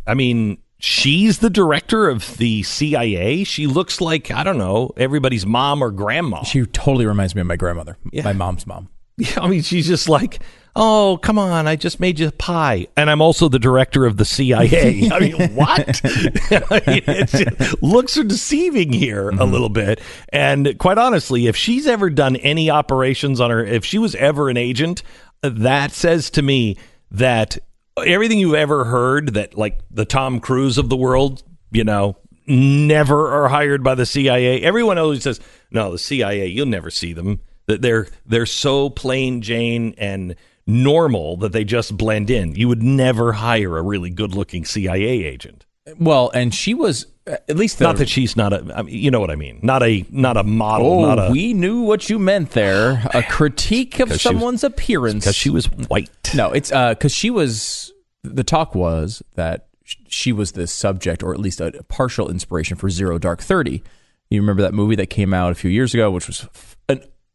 I mean? She's the director of the CIA. She looks like I don't know everybody's mom or grandma. She totally reminds me of my grandmother, my mom's mom. I mean, she's just like, oh, come on, I just made you a pie. And I'm also the director of the CIA. I mean, what? I mean, just- looks are deceiving here a mm-hmm. little bit. And quite honestly, if she's ever done any operations on her, if she was ever an agent, that says to me that everything you've ever heard that, like the Tom Cruise of the world, you know, never are hired by the CIA. Everyone always says, "No, the CIA, you'll never see them. That they're they're so plain Jane and normal that they just blend in. You would never hire a really good-looking CIA agent. Well, and she was uh, at least the, Not that she's not a, I mean, you know what I mean. Not a not a model. Oh, not a we knew what you meant there. A critique of she was- someone's appearance because she was white. No, it's because she was. The talk was that she was the subject, or at least a partial inspiration for Zero Dark Thirty. You remember that movie that came out a few years ago, which was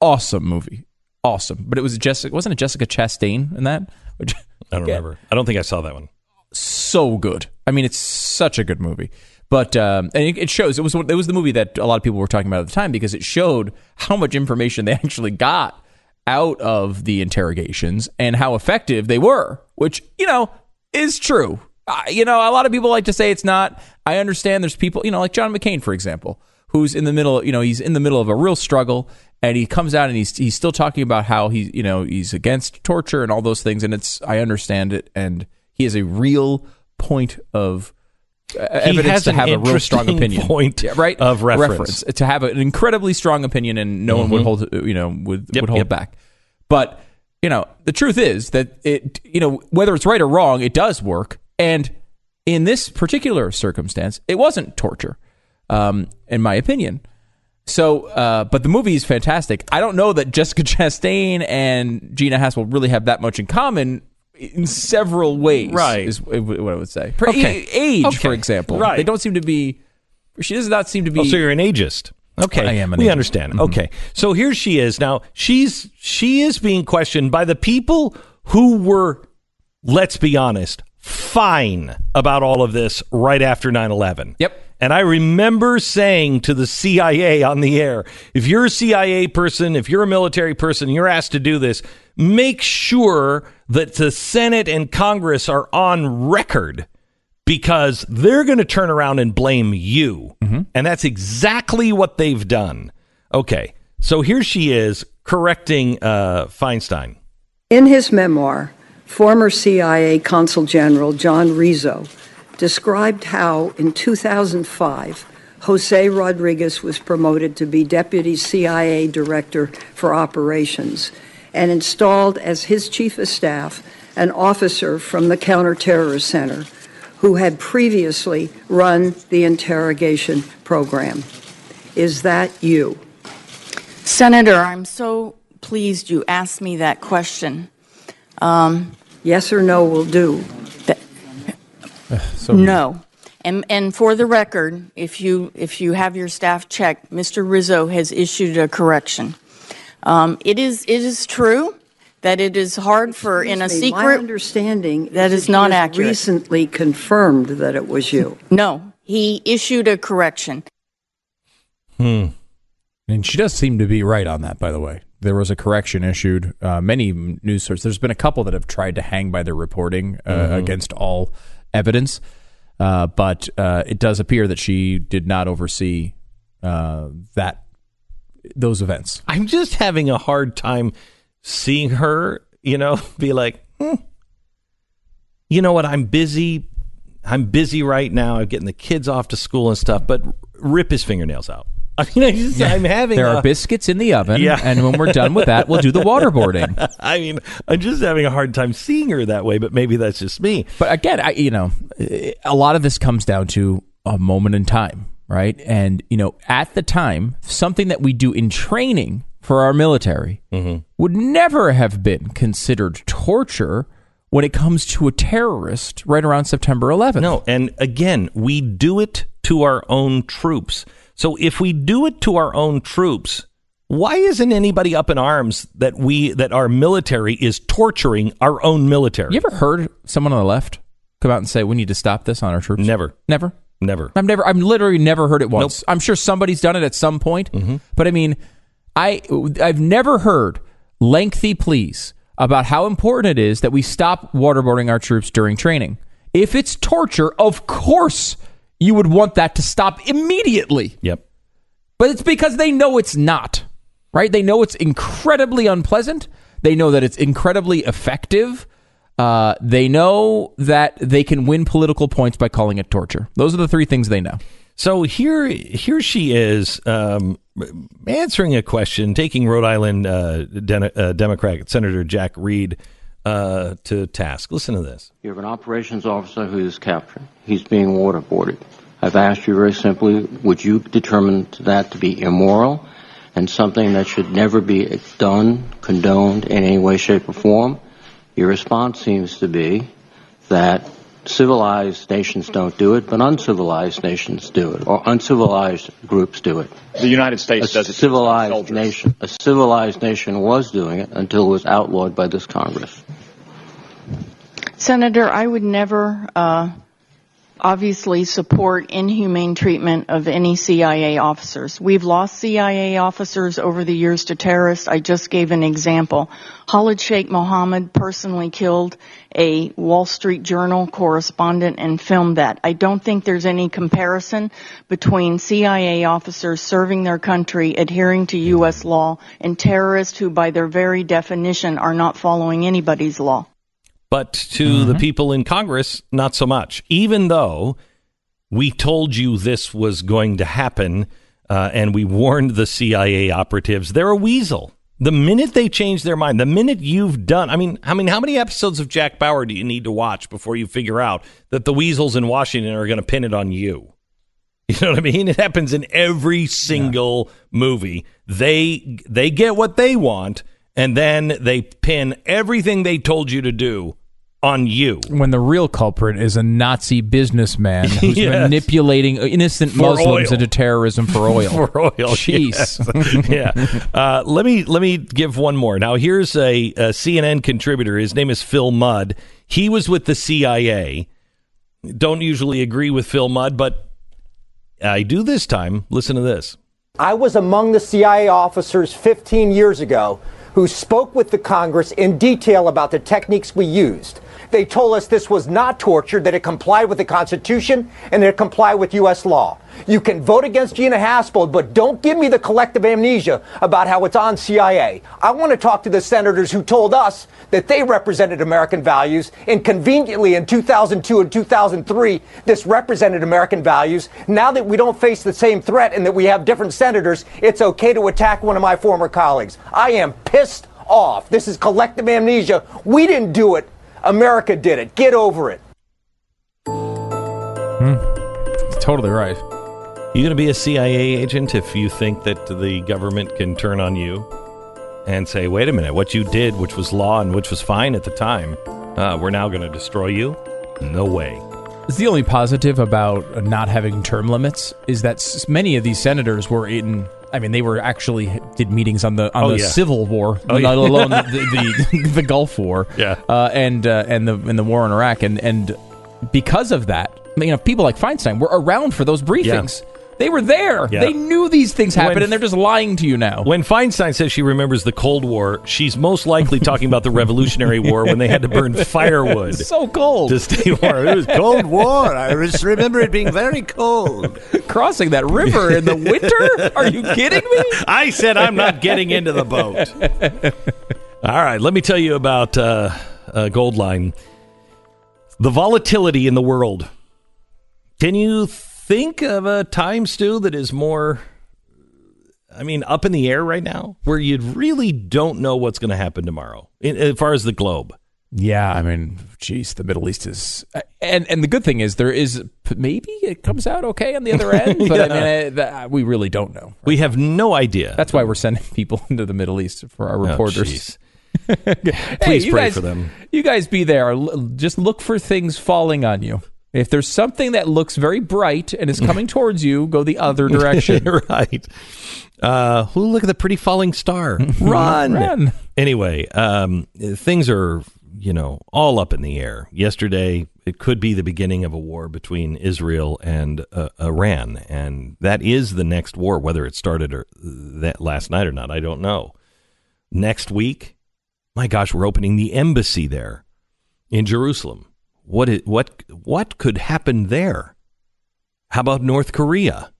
awesome movie, awesome. But it was Jessica, wasn't it Jessica Chastain in that? Which, I don't remember. I don't think I saw that one. so good. I mean, it's such a good movie. But um, and it, it shows it was it was the movie that a lot of people were talking about at the time because it showed how much information they actually got out of the interrogations and how effective they were, which you know is true. Uh, you know, a lot of people like to say it's not. I understand. There's people, you know, like John McCain, for example, who's in the middle. You know, he's in the middle of a real struggle, and he comes out and he's he's still talking about how he, you know, he's against torture and all those things. And it's I understand it, and he has a real point of uh, evidence to have a real strong opinion point Yeah, right of reference. to have an incredibly strong opinion and no one would Mhm. hold you know would Yep, would hold yep. back but you know the truth is that it you know whether it's right or wrong it does work and in this particular circumstance it wasn't torture um in my opinion so, uh, but the movie is fantastic. I don't know that Jessica Chastain and Gina Haspel really have that much in common in several ways. Right. is what I would say. Okay. a- age, Okay. for example. Right. They don't seem to be. She does not seem to be. Oh, so you're an ageist. Okay, I am we understand. Mhm. Okay, so here she is now. She's she is being questioned by the people who were, let's be honest, fine about all of this right after 9-11. Yep. And I remember saying to the CIA on the air, if you're a CIA person, if you're a military person, you're asked to do this, make sure that the Senate and Congress are on record because they're going to turn around and blame you. And that's exactly what they've done. Okay. So here she is correcting uh, Feinstein. In his memoir, former CIA Consul General John Rizzo described how in 2005, Jose Rodriguez was promoted to be Deputy CIA Director for Operations and installed as his Chief of Staff an officer from the Counterterrorist Center who had previously run the interrogation program. Is that you? Senator, I'm so pleased you asked me that question. Um, yes or no will do. no. And, and for the record, if you, if you have your staff check, Mr. Rizzo has issued a correction. Um, it, is, it is true that it is hard for, in a Excuse me, My understanding That is is not he accurate. Recently confirmed that it was you. No, he issued a correction. Hmm. And she does seem to be right on that, by the way. There was a correction issued. Uh, many news sources, there's been a couple that have tried to hang by their reporting uh, Mhm. against all evidence. Uh, but uh, it does appear that she did not oversee uh, that those events. I'm just having a hard time seeing her, you know, be like, hmm, you know what? I'm busy. I'm busy right now. I'm getting the kids off to school and stuff, but rip his fingernails out. I mean, I just, I'm having There a- are biscuits in the oven, Yeah. and when we're done with that, we'll do the waterboarding. I mean, I'm just having a hard time seeing her that way, but maybe that's just me. But again, I, you know, a lot of this comes down to a moment in time, right? And you know, at the time, something that we do in training for our military mm-hmm. would never have been considered torture when it comes to a terrorist right around September 11th. No, and again, we do it to our own troops. So if we do it to our own troops, why isn't anybody up in arms that we that our military is torturing our own military? You ever heard someone on the left come out and say we need to stop this on our troops? Never. Never. Never. I've never. I've literally never heard it once. I'm sure somebody's done it at some point, mm-hmm. but I mean, I I've never heard lengthy pleas about how important it is that we stop waterboarding our troops during training. If it's torture, of course you would want that to stop immediately. Yep. But it's because they know it's not, right? They know it's incredibly unpleasant. They know that it's incredibly effective. Uh, they know that they can win political points by calling it torture. Those are the three things they know. So here, here she is um, answering a question, taking Rhode Island uh, Den- uh, Democrat Senator Jack Reed uh, to task. Listen to this. You have an operations officer who is captured. He's being waterboarded. I've asked you very simply, would you determine that to be immoral and something that should never be done, condoned in any way, shape, or form? Your response seems to be that civilized nations don't do it, but uncivilized nations do it, or uncivilized groups do it. The United States a does it. civilized nation. A civilized nation was doing it until it was outlawed by this Congress. Senator, I would never uh, obviously support inhumane treatment of any CIA officers. We've lost CIA officers over the years to terrorists. I just gave an example. Khalid Sheikh Mohammed personally killed a Wall Street Journal correspondent and filmed that. I don't think there's any comparison between CIA officers serving their country, adhering to U.S. law, and terrorists who, by their very definition, are not following anybody's law. But to the people in Congress, not so much. Even though we told you this was going to happen uh, and we warned the CIA operatives, they're a weasel. The minute they change their mind, the minute you've done, I mean, I mean, how many episodes of Jack Bauer do you need to watch before you figure out that the weasels in Washington are going to pin it on you? You know what I mean? It happens in every single movie. They they get what they want, and then they pin everything they told you to do on you. When the real culprit is a Nazi businessman who's Yes. manipulating innocent For Muslims oil. into terrorism for oil. for oil. Jeez. yes. yeah. Uh, let me let me give one more. Now here's a, a CNN contributor. His name is Phil Mudd. He was with the CIA. Don't usually agree with Phil Mudd, but I do this time. Listen to this. I was among the CIA officers 15 years ago who spoke with the Congress in detail about the techniques we used. They told us this was not torture, that it complied with the Constitution and that it complied with U.S. law. You can vote against Gina Haspel, but don't give me the collective amnesia about how it's on CIA. I want to talk to the senators who told us that they represented American values, and conveniently in 2002 and 2003, this represented American values. Now that we don't face the same threat and that we have different senators, it's okay to attack one of my former colleagues. I am pissed off. This is collective amnesia. We didn't do it. America did it. Get over it. Totally right. You going to be a CIA agent if you think that the government can turn on you and say, "Wait a minute, what you did, which was law and which was fine at the time, uh, we're now going to destroy you"? No way. It's the only positive about not having term limits is that many of these senators were in. I mean, they were actually did meetings on the on Oh, the yeah. Civil War, Oh, let yeah. alone the, the, the Gulf War, Yeah. uh, and uh, and the and the war in Iraq, and and because of that, you know, people like Feinstein were around for those briefings. They were there. Yeah. They knew these things happened, When- and they're just lying to you now. When Feinstein says she remembers the Cold War, she's most likely talking about the Revolutionary War when they had to burn firewood. so cold to stay warm. It was Cold War. I just remember it being very cold. Crossing that river in the winter? Are you kidding me? I said I'm not getting into the boat. All right, let me tell you about uh, uh, Goldline. The volatility in the world. Can you think of a time, Stu, that is more, I mean, up in the air right now, where you really don't know what's going to happen tomorrow, in, as far as the globe? Yeah, I mean, geez, the Middle East is, and and the good thing is there is maybe it comes out okay on the other end, but I mean, I, that, uh, we really don't know. We have no idea. That's why we're sending people into the Middle East for our Oh, reporters. Hey, Please you pray guys- for them. You guys be there. Just look for things falling on you. If there's something that looks very bright and is coming towards you, go the other direction. right. Uh, who look at the pretty falling star? Run. Run. Anyway, um, things are, you know, all up in the air. Yesterday, it could be the beginning of a war between Israel and uh, Iran, and that is the next war. Whether it started or that last night or not, I don't know. Next week, my gosh, we're opening the embassy there in Jerusalem. What it, what what could happen there? How about North Korea?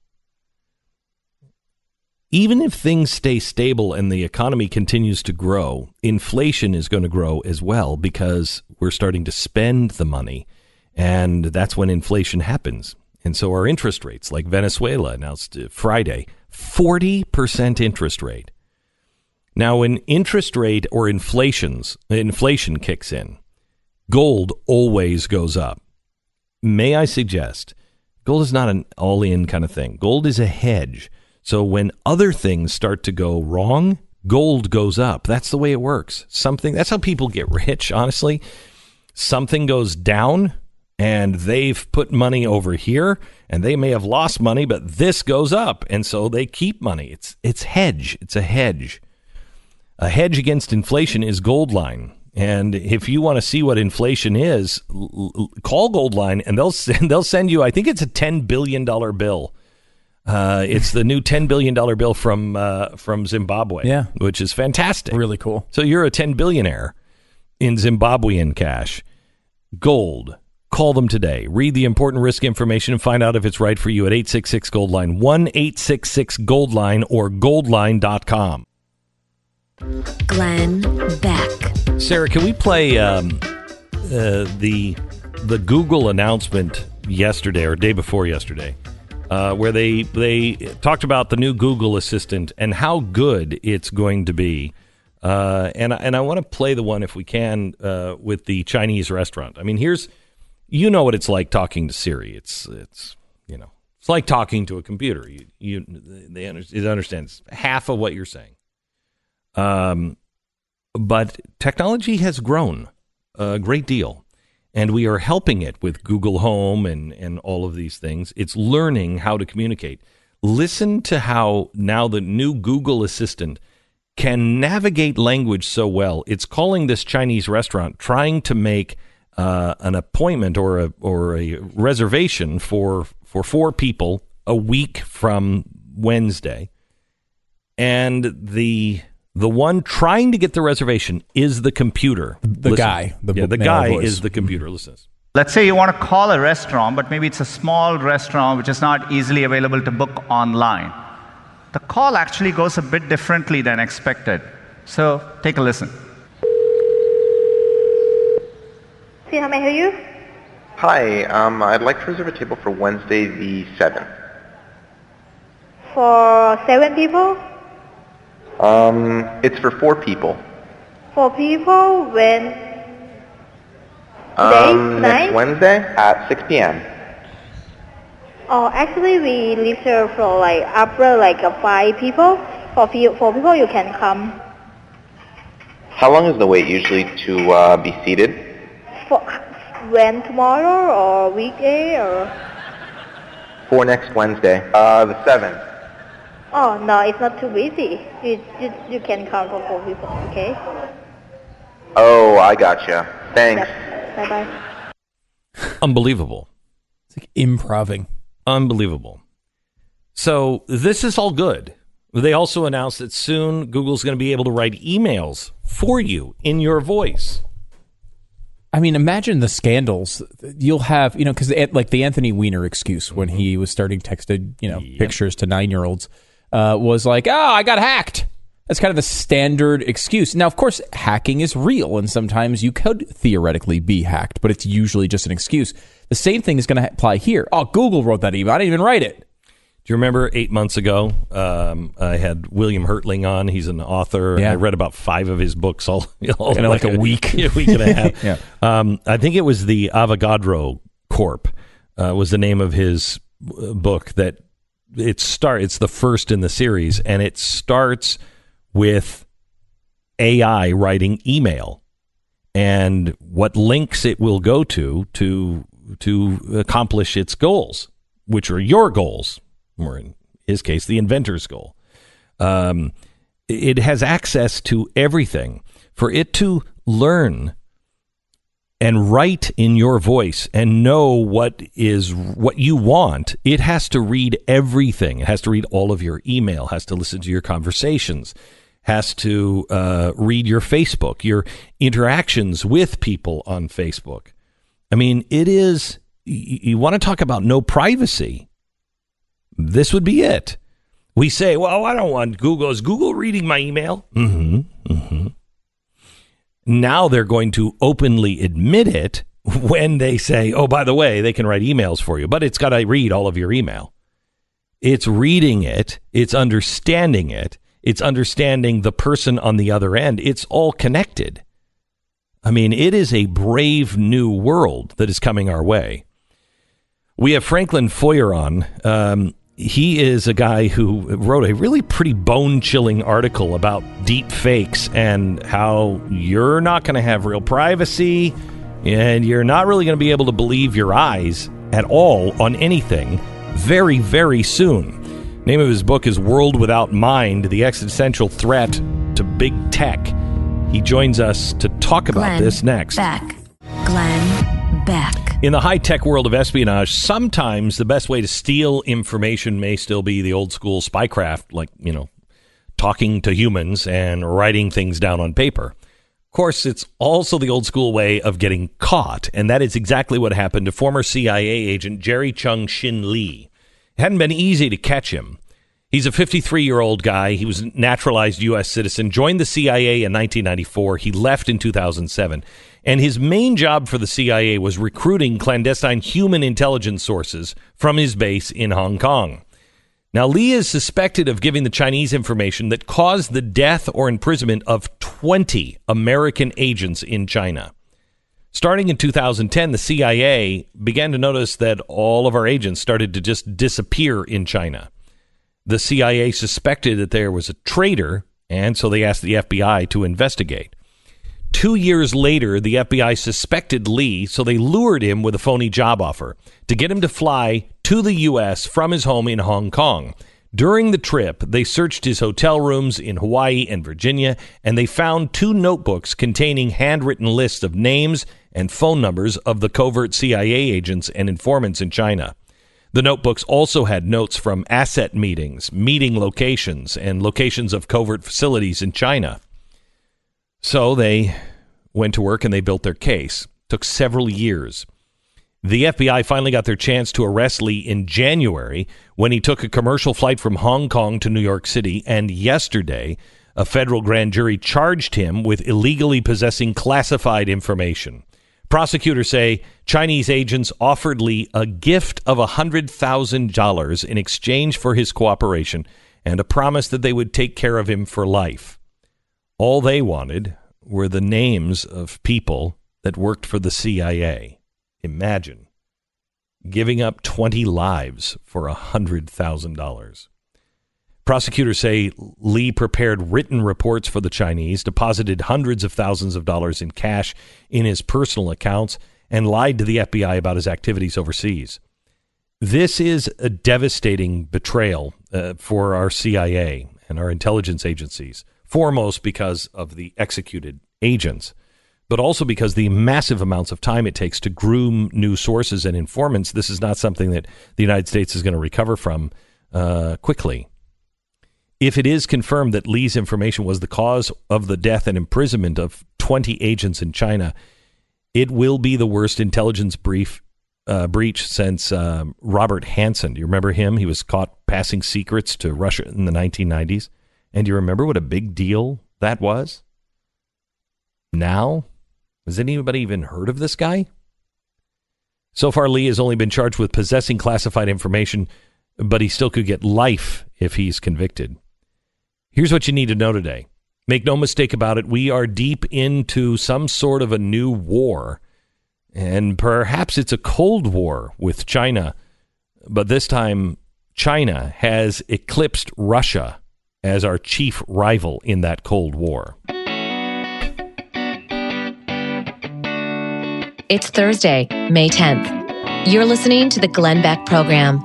Even if things stay stable and the economy continues to grow, inflation is going to grow as well because we're starting to spend the money. And that's when inflation happens. And so our interest rates, like Venezuela announced uh, Friday, 40% interest rate. Now, when interest rate or inflations, inflation kicks in, gold always goes up. May I suggest, gold is not an all in kind of thing. Gold is a hedge. So when other things start to go wrong, gold goes up. That's the way it works. Something that's how people get rich, honestly. Something goes down and they've put money over here and they may have lost money, but this goes up and so they keep money. It's it's hedge. It's a hedge. A hedge against inflation is Goldline. And if you want to see what inflation is, l- l- call Goldline and they'll send, they'll send you, I think it's a $10 billion bill. Uh, it's the new $10 billion bill from, uh, from Zimbabwe, Yeah. which is fantastic. Really cool. So you're a 10 billionaire in Zimbabwean cash. Gold. Call them today. Read the important risk information and find out if it's right for you at 866 Goldline, 1 866 Goldline or goldline.com. Glenn Beck. Sarah, can we play um, uh, the the Google announcement yesterday or day before yesterday, uh, where they they talked about the new Google Assistant and how good it's going to be, uh, and and I want to play the one if we can uh, with the Chinese restaurant. I mean, here's you know what it's like talking to Siri. It's it's you know it's like talking to a computer. You you they under, it understands half of what you're saying. Um, but technology has grown a great deal. and we are helping it with Google Home and, and all of these things. It's learning how to communicate. Listen to how now the new Google Assistant can navigate language so well. It's calling this Chinese restaurant, trying to make uh, an appointment or a or a reservation for for four people a week from Wednesday, and the the one trying to get the reservation is the computer. The Listen. guy, the yeah, the guy voice. is the computer. Listen. to this. Let's say you want to call a restaurant, but maybe it's a small restaurant which is not easily available to book online. The call actually goes a bit differently than expected. So take a listen. See how may I help you? Hi, um, I'd like to reserve a table for Wednesday the 7th. For seven people? Um, it's for four people. For people when Um, next Wednesday at 6 p.m. Oh, actually we leave here for like after like uh, five people. For few, for people you can come. How long is the wait usually to uh, be seated? For when tomorrow or weekday or For next Wednesday, uh, the 7th. Oh no, it's not too busy. You you, you can come for four people. Okay. Oh, I gotcha. Thanks. Bye bye. Unbelievable. It's like improving. Unbelievable. So this is all good. They also announced that soon Google's going to be able to write emails for you in your voice. I mean, imagine the scandals you'll have. You know, because like the Anthony Weiner excuse when he was starting texted, you know, pictures to nine year olds uh, was like, "Oh, I got hacked." That's kind of the standard excuse. Now, of course, hacking is real, and sometimes you could theoretically be hacked, but it's usually just an excuse. The same thing is going to apply here. Oh, Google wrote that email. I didn't even write it. Do you remember eight months ago? Um, I had William Hertling on. He's an author. Yeah. I read about five of his books all, all In like a week. a week and a half. Yeah. um, I think it was the Avogadro Corp uh, was the name of his uh, book. That it start. It's the first in the series, and it starts with AI writing email and what links it will go to to to accomplish its goals, which are your goals, or in his case, the inventor's goal. Um, it has access to everything. For it to learn and write in your voice and know what is what you want, it has to read everything. It has to read all of your email, has to listen to your conversations, has to uh, read your Facebook, your interactions with people on Facebook. I mean, it is, you, you want to talk about no privacy. This would be it. We say, well, I don't want Google. Is Google reading my email? Mm-hmm. Mm-hmm. Now they're going to openly admit it when they say, oh, by the way, they can write emails for you, but it's got to read all of your email. It's reading it, it's understanding it, it's understanding the person on the other end. It's all connected. I mean, it is a brave new world that is coming our way. We have Franklin Foer on. Um, he is a guy who wrote a really pretty bone chilling article about deep fakes and how you're not going to have real privacy and you're not really going to be able to believe your eyes at all on anything very, very soon. Name of his book is World Without Mind The Existential Threat to Big Tech. He joins us to talk about Glenn this next. Beck. Glenn Beck. In the high tech world of espionage, sometimes the best way to steal information may still be the old school spycraft, like, you know, talking to humans and writing things down on paper. Of course, it's also the old school way of getting caught, and that is exactly what happened to former CIA agent Jerry Chun Shing Lee. It hadn't been easy to catch him. He's a 53 year old guy. He was a naturalized U.S. citizen, joined the CIA in 1994. He left in 2007. And his main job for the CIA was recruiting clandestine human intelligence sources from his base in Hong Kong. Now, Lee is suspected of giving the Chinese information that caused the death or imprisonment of 20 American agents in China. Starting in 2010, the CIA began to notice that all of our agents started to just disappear in China. The CIA suspected that there was a traitor, and so they asked the FBI to investigate. Two years later, the FBI suspected Lee, so they lured him with a phony job offer to get him to fly to the U.S. from his home in Hong Kong. During the trip, they searched his hotel rooms in Hawaii and Virginia, and they found two notebooks containing handwritten lists of names and phone numbers of the covert CIA agents and informants in China. The notebooks also had notes from asset meetings, meeting locations, and locations of covert facilities in China. So they went to work and they built their case. Took several years. The FBI finally got their chance to arrest Lee in January when he took a commercial flight from Hong Kong to New York City. And yesterday, a federal grand jury charged him with illegally possessing classified information. Prosecutors say Chinese agents offered Lee a gift of $100,000 in exchange for his cooperation and a promise that they would take care of him for life. All they wanted were the names of people that worked for the CIA. Imagine giving up 20 lives for $100,000. Prosecutors say Lee prepared written reports for the Chinese, deposited hundreds of thousands of dollars in cash in his personal accounts, and lied to the FBI about his activities overseas. This is a devastating betrayal uh, for our CIA and our intelligence agencies, foremost because of the executed agents, but also because the massive amounts of time it takes to groom new sources and informants. This is not something that the United States is going to recover from uh, quickly. If it is confirmed that Lee's information was the cause of the death and imprisonment of 20 agents in China, it will be the worst intelligence brief uh, breach since um, Robert Hanssen. Do you remember him? He was caught passing secrets to Russia in the 1990s. And do you remember what a big deal that was? Now, has anybody even heard of this guy? So far, Lee has only been charged with possessing classified information, but he still could get life if he's convicted. Here's what you need to know today. Make no mistake about it, we are deep into some sort of a new war. And perhaps it's a Cold War with China. But this time, China has eclipsed Russia as our chief rival in that Cold War. It's Thursday, May 10th. You're listening to the Glenn Beck Program.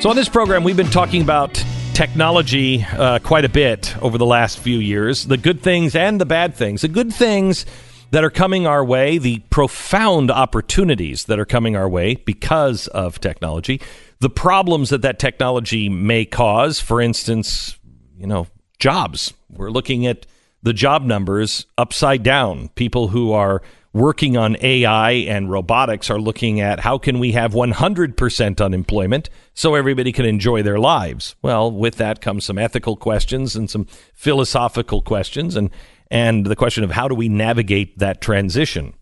So, on this program, we've been talking about technology uh, quite a bit over the last few years the good things and the bad things. The good things that are coming our way, the profound opportunities that are coming our way because of technology, the problems that that technology may cause. For instance, you know, jobs. We're looking at the job numbers upside down. People who are working on AI and robotics are looking at how can we have 100% unemployment so everybody can enjoy their lives. Well, with that comes some ethical questions and some philosophical questions and and the question of how do we navigate that transition.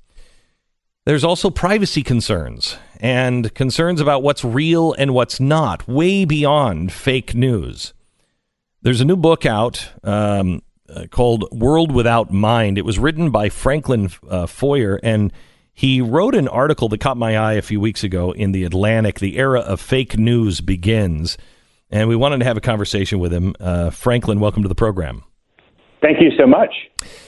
There's also privacy concerns and concerns about what's real and what's not, way beyond fake news. There's a new book out um, uh, called World Without Mind. It was written by Franklin uh, Foer, and he wrote an article that caught my eye a few weeks ago in The Atlantic. The era of fake news begins. And we wanted to have a conversation with him. Uh, Franklin, welcome to the program. Thank you so much.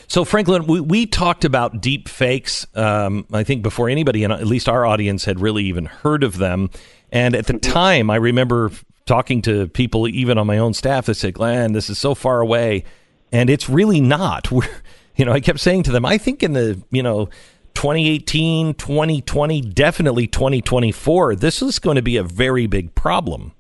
So, Franklin, we, we talked about deep fakes, um, I think, before anybody, and at least our audience, had really even heard of them. And at the mm-hmm. time, I remember talking to people, even on my own staff, that said, Glenn, this is so far away and it's really not. We're, you know, I kept saying to them, I think in the, you know, 2018, 2020, definitely 2024, this is going to be a very big problem.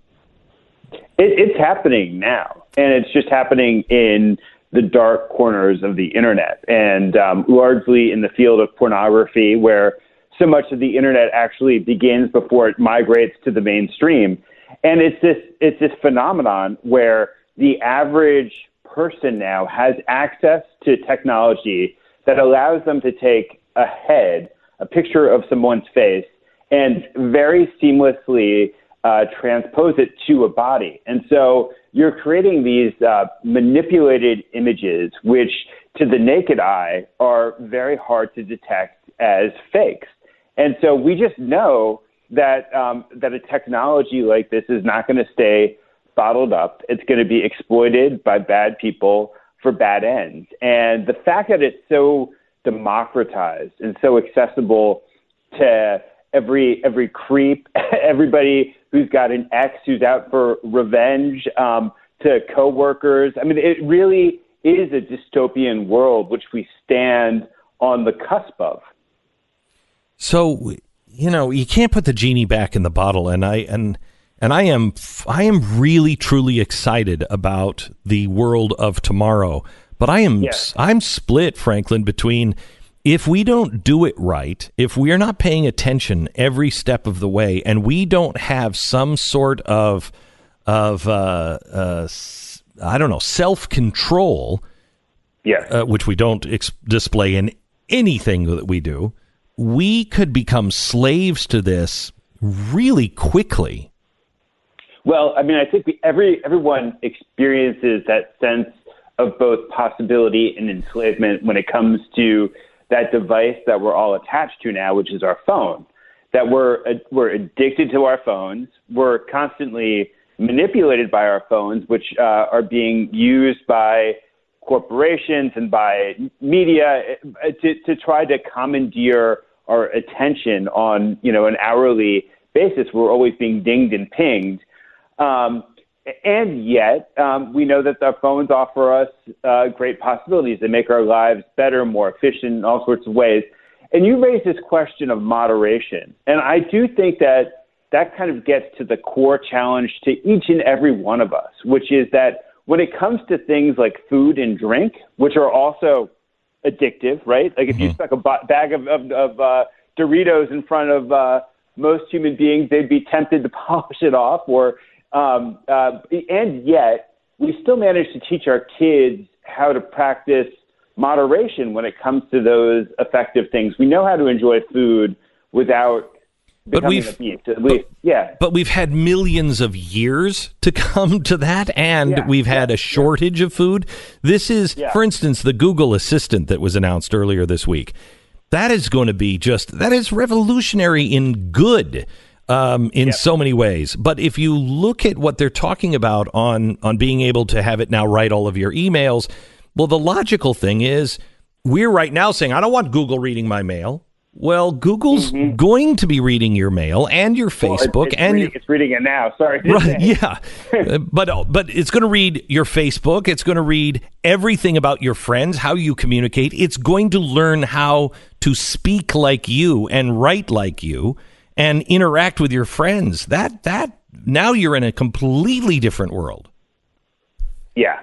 It, it's happening now, and it's just happening in the dark corners of the internet, and um, largely in the field of pornography, where so much of the internet actually begins before it migrates to the mainstream. And it's this it's this phenomenon where the average person now has access to technology that allows them to take a head, a picture of someone's face, and very seamlessly uh, transpose it to a body. And so you're creating these uh, manipulated images, which to the naked eye are very hard to detect as fakes. And so we just know that um, that a technology like this is not going to stay bottled up. It's going to be exploited by bad people for bad ends. And the fact that it's so democratized and so accessible to every every creep, everybody who's got an ex who's out for revenge, um, to coworkers. I mean, it really is a dystopian world which we stand on the cusp of. So, you know, you can't put the genie back in the bottle, and I and and I am I am really truly excited about the world of tomorrow. But I am Yes. I'm split, Franklin, between if we don't do it right, if we are not paying attention every step of the way, and we don't have some sort of of uh, uh, I don't know self control, yes, uh, which we don't ex- display in anything that we do, we could become slaves to this really quickly. Well, I mean, I think we, every everyone experiences that sense of both possibility and enslavement when it comes to that device that we're all attached to now, which is our phone. That we're we're addicted to our phones. We're constantly manipulated by our phones, which uh, are being used by corporations and by media uh, to, to try to commandeer our attention on you know an hourly basis. We're always being dinged and pinged. Um, and yet, um, we know that our phones offer us uh, great possibilities. They make our lives better, more efficient in all sorts of ways. And you raised this question of moderation. And I do think that that kind of gets to the core challenge to each and every one of us, which is that when it comes to things like food and drink, which are also addictive, right? Like if you stuck a bag of, of, of uh, Doritos in front of uh, most human beings, they'd be tempted to polish it off. Or um, uh, and yet we still manage to teach our kids how to practice moderation when it comes to those effective things. We know how to enjoy food without But becoming we've- a beast. At least, yeah. But we've had millions of years to come to that, and Yeah, we've had a shortage of food. This is, Yeah. for instance, the Google Assistant that was announced earlier this week. That is going to be just, that is revolutionary in good. Um, in so many ways, but if you look at what they're talking about on on being able to have it now write all of your emails, well, the logical thing is we're right now saying I don't want Google reading my mail. Well, Google's going to be reading your mail and your Mm-hmm. Well, it- Facebook it's and reading, it's reading it now. Sorry. Right, yeah. But but it's going to read your Facebook, it's going to read everything about your friends, how you communicate. It's going to learn how to speak like you and write like you and interact with your friends. That that now you're in a completely different world. Yeah.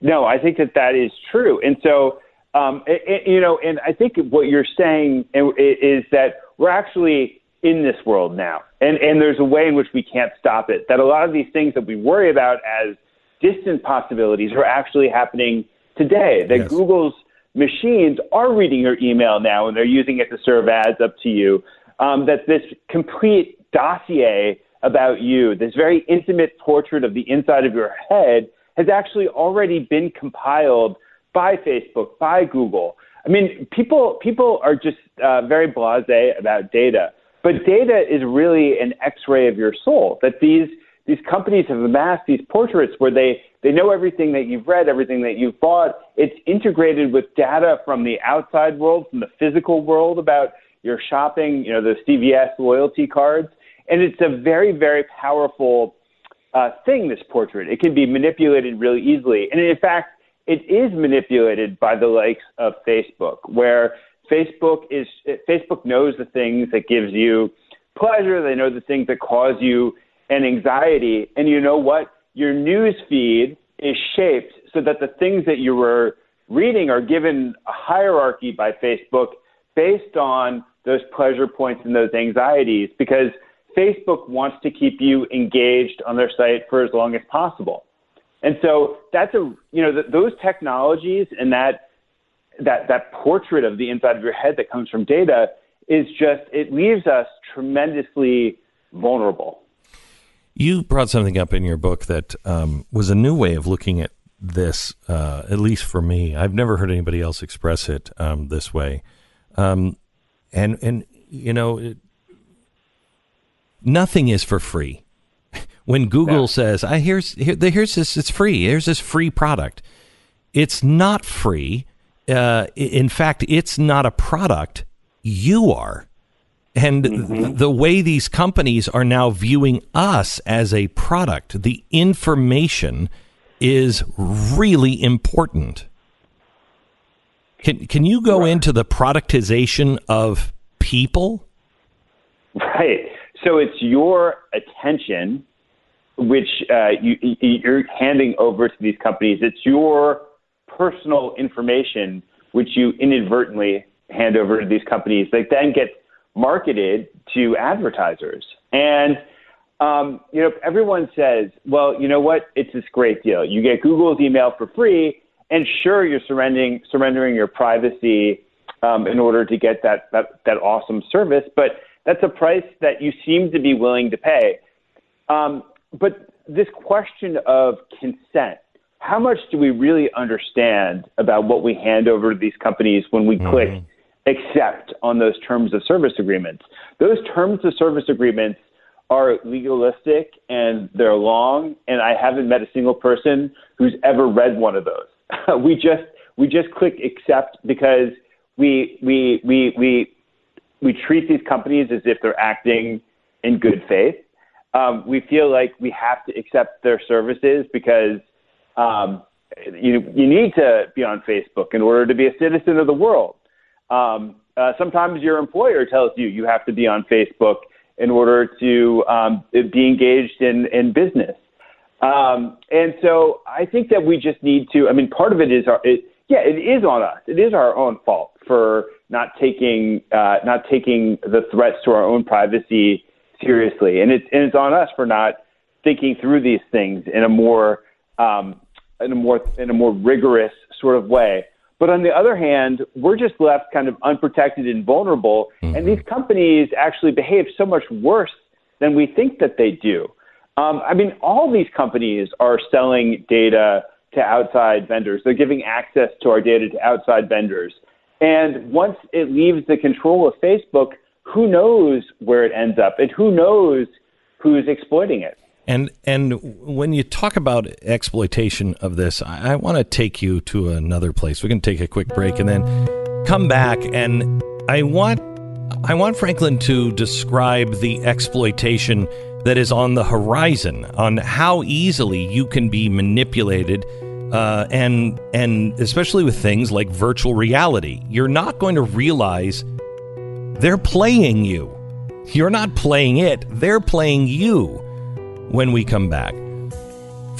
No, I think that that is true. And so, um, it, it- you know, and I think what you're saying is that we're actually in this world now. And, and there's a way in which we can't stop it. That a lot of these things that we worry about as distant possibilities are actually happening today. That Google's machines are reading your email now and they're using it to serve ads up to you. Um, that this complete dossier about you, this very intimate portrait of the inside of your head, has actually already been compiled by Facebook, by Google. I mean, people people are just uh, very blasé about data, but data is really an X-ray of your soul. That these these companies have amassed these portraits where they they know everything that you've read, everything that you've bought. It's integrated with data from the outside world, from the physical world about your shopping. You know, the CVS loyalty cards, and it's a very very powerful uh, thing, this portrait. It can be manipulated really easily. And in fact, it is manipulated by the likes of Facebook, where Facebook is Facebook knows the things that gives you pleasure, they know the things that cause you an anxiety, and you know what? Your news feed is shaped so that the things that you were reading are given a hierarchy by Facebook based on those pleasure points and those anxieties because Facebook wants to keep you engaged on their site for as long as possible. And so that's a you know th- those technologies and that that that portrait of the inside of your head that comes from data is just it leaves us tremendously vulnerable. You brought something up in your book that um, was a new way of looking at this, uh, at least for me. I've never heard anybody else express it um, this way. Um, and and you know, it, nothing is for free. When Google says, "I here's here, here's this, it's free. Here's this free product," It's not free. Uh, in fact, it's not a product. You are. And th- the way these companies are now viewing us as a product, the information is really important. Can can you go into the productization of people? Right. So it's your attention, which uh, you, you- you're handing over to these companies. It's your personal information, which you inadvertently hand over to these companies. That then gets marketed to advertisers. And um, you know, everyone says, "Well, you know what? It's this great deal. You get Google's email for free, and sure, you're surrendering surrendering your privacy um, in order to get that, that that awesome service, but that's a price that you seem to be willing to pay." Um, but this question of consent, how much do we really understand about what we hand over to these companies when we click accept on those terms of service agreements? Those terms of service agreements are legalistic and they're long, and I haven't met a single person who's ever read one of those. we just we just click accept because we we we we we treat these companies as if they're acting in good faith. Um, we feel like we have to accept their services because um, you you need to be on Facebook in order to be a citizen of the world. Um, uh, sometimes your employer tells you you have to be on Facebook in order to um, be engaged in, in business. Um, and so I think that we just need to. I mean, part of it is our. It, yeah, it is on us. It is our own fault for not taking uh, not taking the threats to our own privacy seriously, and it's and it's on us for not thinking through these things in a more um, in a more in a more rigorous sort of way. But on the other hand, we're just left kind of unprotected and vulnerable, and these companies actually behave so much worse than we think that they do. Um, I mean, all these companies are selling data to outside vendors. They're giving access to our data to outside vendors. And once it leaves the control of Facebook, who knows where it ends up and who knows who's exploiting it. And and when you talk about exploitation of this, I, I want to take you to another place. We're going to take a quick break and then come back. And I want I want Franklin to describe the exploitation that is on the horizon, on how easily you can be manipulated, uh, and and especially with things like virtual reality. You're not going to realize they're playing you. You're not playing it; they're playing you when we come back.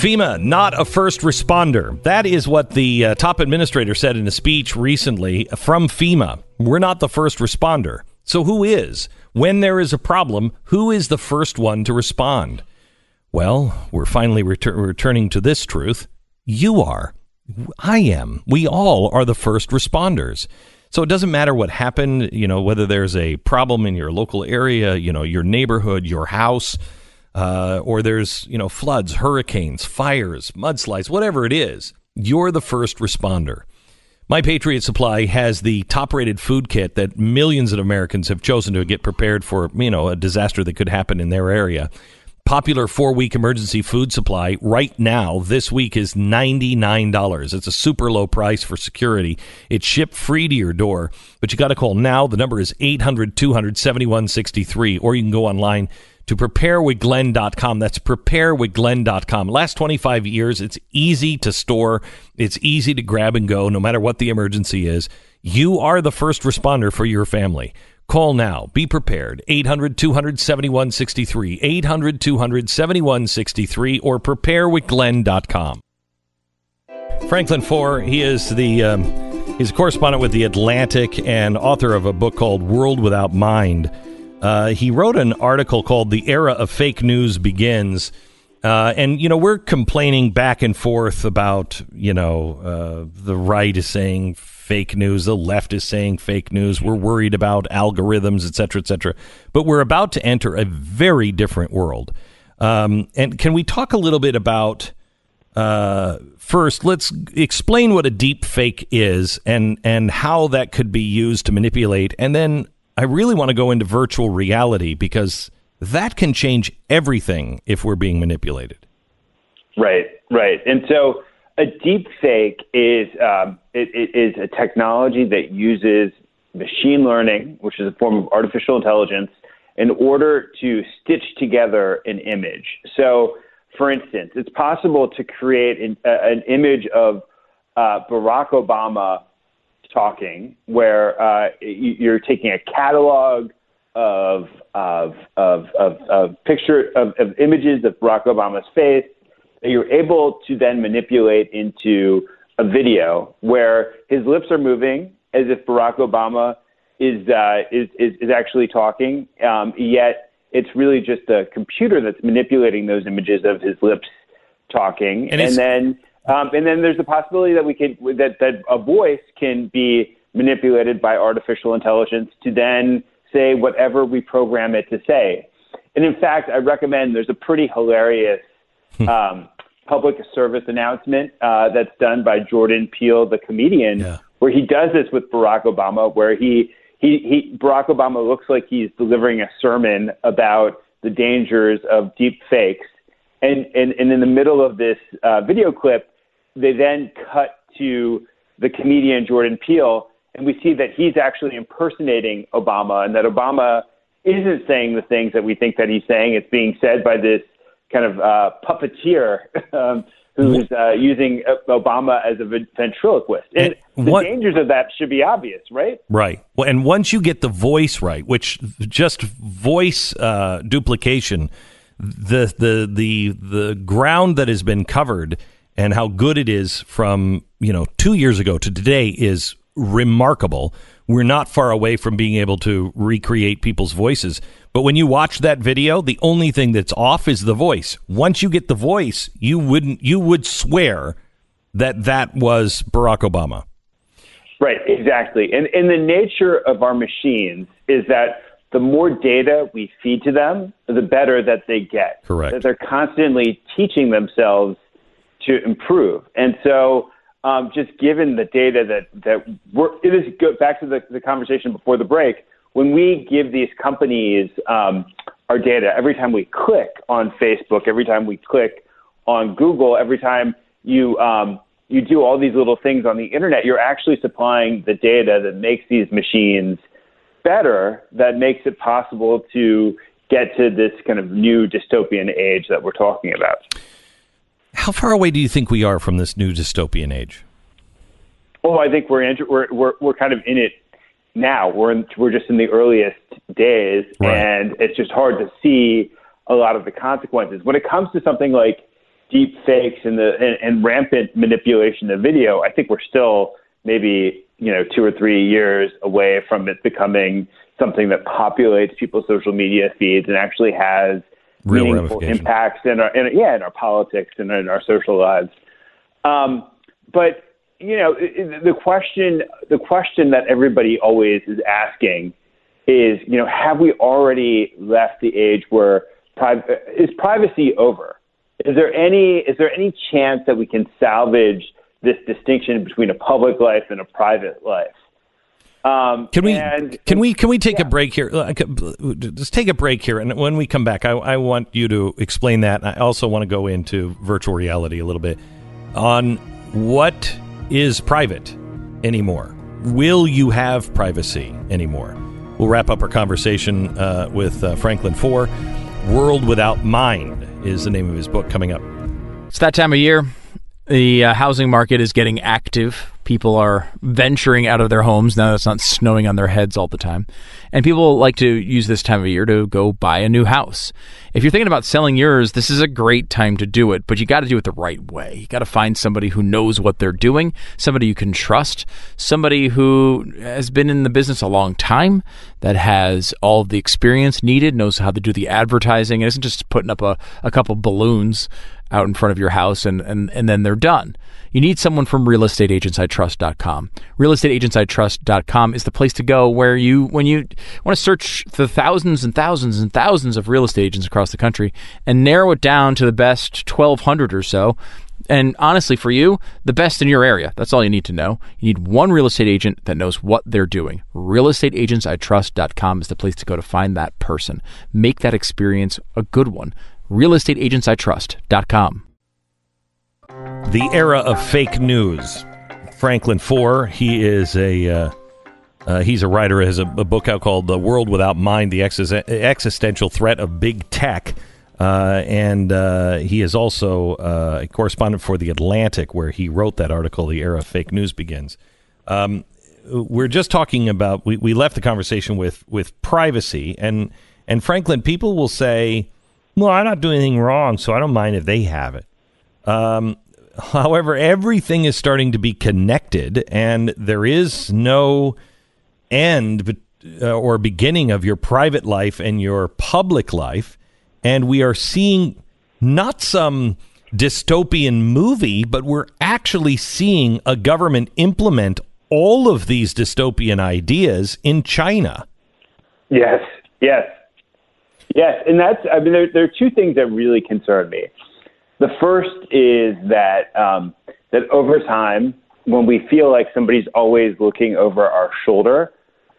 FEMA, not a first responder. That is what the uh, top administrator said in a speech recently from FEMA. We're not the first responder. So who is? When there is a problem, who is the first one to respond? Well, we're finally retur- returning to this truth. You are. I am. We all are the first responders. So it doesn't matter what happened, you know, whether there's a problem in your local area, you know, your neighborhood, your house, uh, or there's, you know, floods, hurricanes, fires, mudslides, whatever it is, you're the first responder. My Patriot Supply has the top rated food kit that millions of Americans have chosen to get prepared for, you know, a disaster that could happen in their area. Popular four week emergency food supply right now, this week, is $99. It's a super low price for security. It's shipped free to your door, but you got to call now. The number is 800 200 7163, or you can go online to preparewithglenn.com. That's preparewithglenn.com. Last 25 years, it's easy to store, it's easy to grab and go, no matter what the emergency is. You are the first responder for your family. Call now. Be prepared. 800 200 7163. 800 200 7163 or preparewithglenn.com. Franklin Foer, he is the um, he's a correspondent with the Atlantic and author of a book called World Without Mind. Uh, he wrote an article called "The Era of Fake News Begins," uh, and you know we're complaining back and forth about you know uh, the right is saying fake news, the left is saying fake news. We're worried about algorithms, et cetera, et cetera. But we're about to enter a very different world. Um, and can we talk a little bit about? Uh, first, let's explain what a deep fake is and and how that could be used to manipulate. And then I really want to go into virtual reality because that can change everything if we're being manipulated. Right, right. And so a deep fake is um, it, it is a technology that uses machine learning, which is a form of artificial intelligence, in order to stitch together an image. So, for instance, it's possible to create an, uh, an image of uh, Barack Obama talking, where uh, you're taking a catalog of of of of, of picture of, of images of Barack Obama's face that you're able to then manipulate into a video where his lips are moving as if Barack Obama is uh, is, is is actually talking, um, yet it's really just a computer that's manipulating those images of his lips talking, And and, then um, and then there's the possibility that we could that that a voice can be manipulated by artificial intelligence to then say whatever we program it to say. And in fact, I recommend there's a pretty hilarious um, public service announcement uh, that's done by Jordan Peele, the comedian, where he does this with Barack Obama, where he, he, he Barack Obama looks like he's delivering a sermon about the dangers of deep fakes. And, and, and in the middle of this uh, video clip, they then cut to the comedian Jordan Peele, and we see that he's actually impersonating Obama, and that Obama isn't saying the things that we think that he's saying. It's being said by this kind of uh, puppeteer um, who's uh, using Obama as a ventriloquist. And the what- dangers of that should be obvious, right? Right. Well, and once you get the voice right, which just voice uh, duplication, the the the the ground that has been covered and how good it is from you know two years ago to today is remarkable. We're not far away from being able to recreate people's voices. But when you watch that video, the only thing that's off is the voice. Once you get the voice, you wouldn't you would swear that that was Barack Obama. Right, exactly. And, and the nature of our machines is that the more data we feed to them, the better that they get. Correct. That they're constantly teaching themselves to improve. And so, um, just given the data that, that we're, it is go back to the, the conversation before the break. When we give these companies um, our data, every time we click on Facebook, every time we click on Google, every time you um, you do all these little things on the internet, you're actually supplying the data that makes these machines better, that makes it possible to get to this kind of new dystopian age that we're talking about. How far away do you think we are from this new dystopian age? Oh, I think we're in, we're we're we're kind of in it now. We're in, we're just in the earliest days, and it's just hard to see a lot of the consequences when it comes to something like deep fakes and the and, and rampant manipulation of video. I think we're still maybe you know two or three years away from it becoming something that populates people's social media feeds and actually has Real meaningful impacts in our in, yeah in our politics and in our social lives. Um, but you know the question the question that everybody always is asking is you know have we already left the age where priv- is privacy over? Is there any is there any chance that we can salvage this distinction between a public life and a private life? Um, Can we and- can we can we take a break here? Uh, Just take a break here, and when we come back, I, I want you to explain that. I also want to go into virtual reality a little bit on what is private anymore. Will you have privacy anymore? We'll wrap up our conversation uh, with uh, Franklin Foer. World Without Mind is the name of his book coming up. It's that time of year. The uh, housing market is getting active. People are venturing out of their homes now that it's not snowing on their heads all the time. And people like to use this time of year to go buy a new house. If you're thinking about selling yours, this is a great time to do it, but you got to do it the right way. You got to find somebody who knows what they're doing, somebody you can trust, somebody who has been in the business a long time, that has all the experience needed, knows how to do the advertising, and isn't just putting up a, a couple balloons out in front of your house and, and, and then they're done. You need someone from realestateagentsitrust.com. Realestateagentsitrust.com is the place to go where you, when you want to search the thousands and thousands and thousands of real estate agents across the country and narrow it down to the best 1,200 or so. And honestly, for you, the best in your area. That's all you need to know. You need one real estate agent that knows what they're doing. Realestateagentsitrust.com is the place to go to find that person. Make that experience a good one. Realestateagentsitrust.com. the era of fake news. Franklin Foer, he is a uh, uh, he's a writer. Has a, a, book out called "The World Without Mind: The Exis- Existential Threat of Big Tech," uh, and uh, he is also uh, a correspondent for the Atlantic, where he wrote that article. The era of fake news begins. Um, we're just talking about. We, we left the conversation with with privacy, and and Franklin, people will say, "Well, I'm not doing anything wrong, so I don't mind if they have it." Um, However, everything is starting to be connected, and there is no end uh, or beginning of your private life and your public life. And we are seeing not some dystopian movie, but we're actually seeing a government implement all of these dystopian ideas in China. Yes, yes, yes. And that's, I mean, there, there are two things that really concern me. The first is that um, that over time, when we feel like somebody's always looking over our shoulder,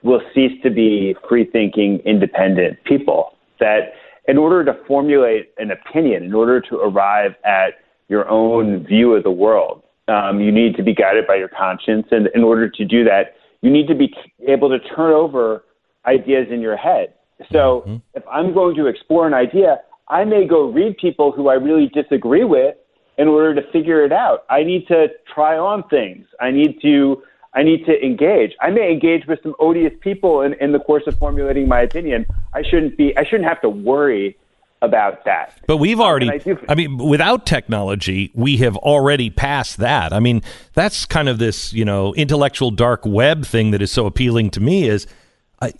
we'll cease to be free thinking, independent people. That in order to formulate an opinion, in order to arrive at your own view of the world, um, you need to be guided by your conscience. And in order to do that, you need to be able to turn over ideas in your head. So mm-hmm. if I'm going to explore an idea, I may go read people who I really disagree with in order to figure it out. I need to try on things. I need to I need to engage. I may engage with some odious people in, in the course of formulating my opinion. I shouldn't be I shouldn't have to worry about that. But we've already, I, do, I, mean, without technology, we have already passed that. I mean, that's kind of this, you know, intellectual dark web thing that is so appealing to me is I,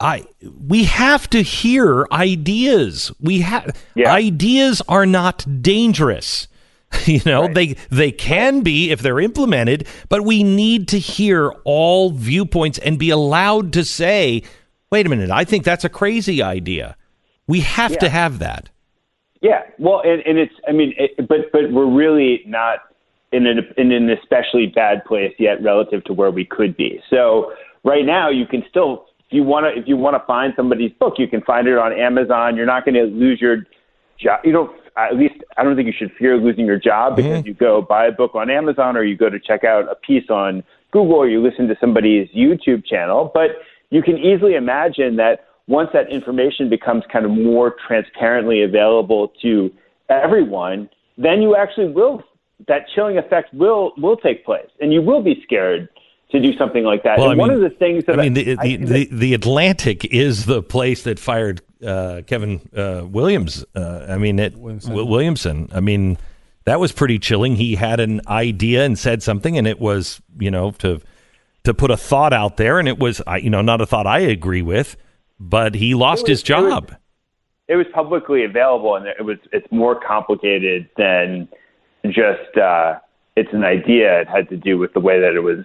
I we have to hear ideas. We have yeah. ideas are not dangerous. You know, right. they they can be if they're implemented, but we need to hear all viewpoints and be allowed to say, "Wait a minute, I think that's a crazy idea." We have yeah. to have that. Yeah, well, and, and it's I mean, it, but but we're really not in an in an especially bad place yet relative to where we could be. So right now, you can still you want to if you want to find somebody's book, you can find it on Amazon. You're not going to lose your job. You don't at least I don't think you should fear losing your job because mm-hmm. you go buy a book on Amazon or you go to check out a piece on Google or you listen to somebody's YouTube channel. But you can easily imagine that once that information becomes kind of more transparently available to everyone, then you actually will that chilling effect will will take place and you will be scared to do something like that. Well, and I mean, one of the things that I mean, the, I, the, the, the, Atlantic is the place that fired uh, Kevin uh, Williams. Uh, I mean, it, Williamson. Williamson. I mean, that was pretty chilling. He had an idea and said something, and it was, you know, to to put a thought out there, and it was, you know, not a thought I agree with, but he lost was, his job. It was, it was, publicly available, and it was it's more complicated than just uh, it's an idea. It had to do with the way that it was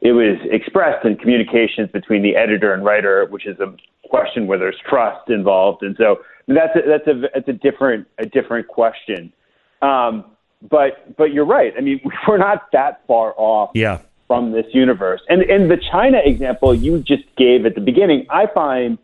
it was expressed in communications between the editor and writer, which is a question where there's trust involved, and so that's a, that's a that's a different a different question. Um, but but you're right. I mean, we're not that far off yeah. from this universe. And and the China example you just gave at the beginning, I find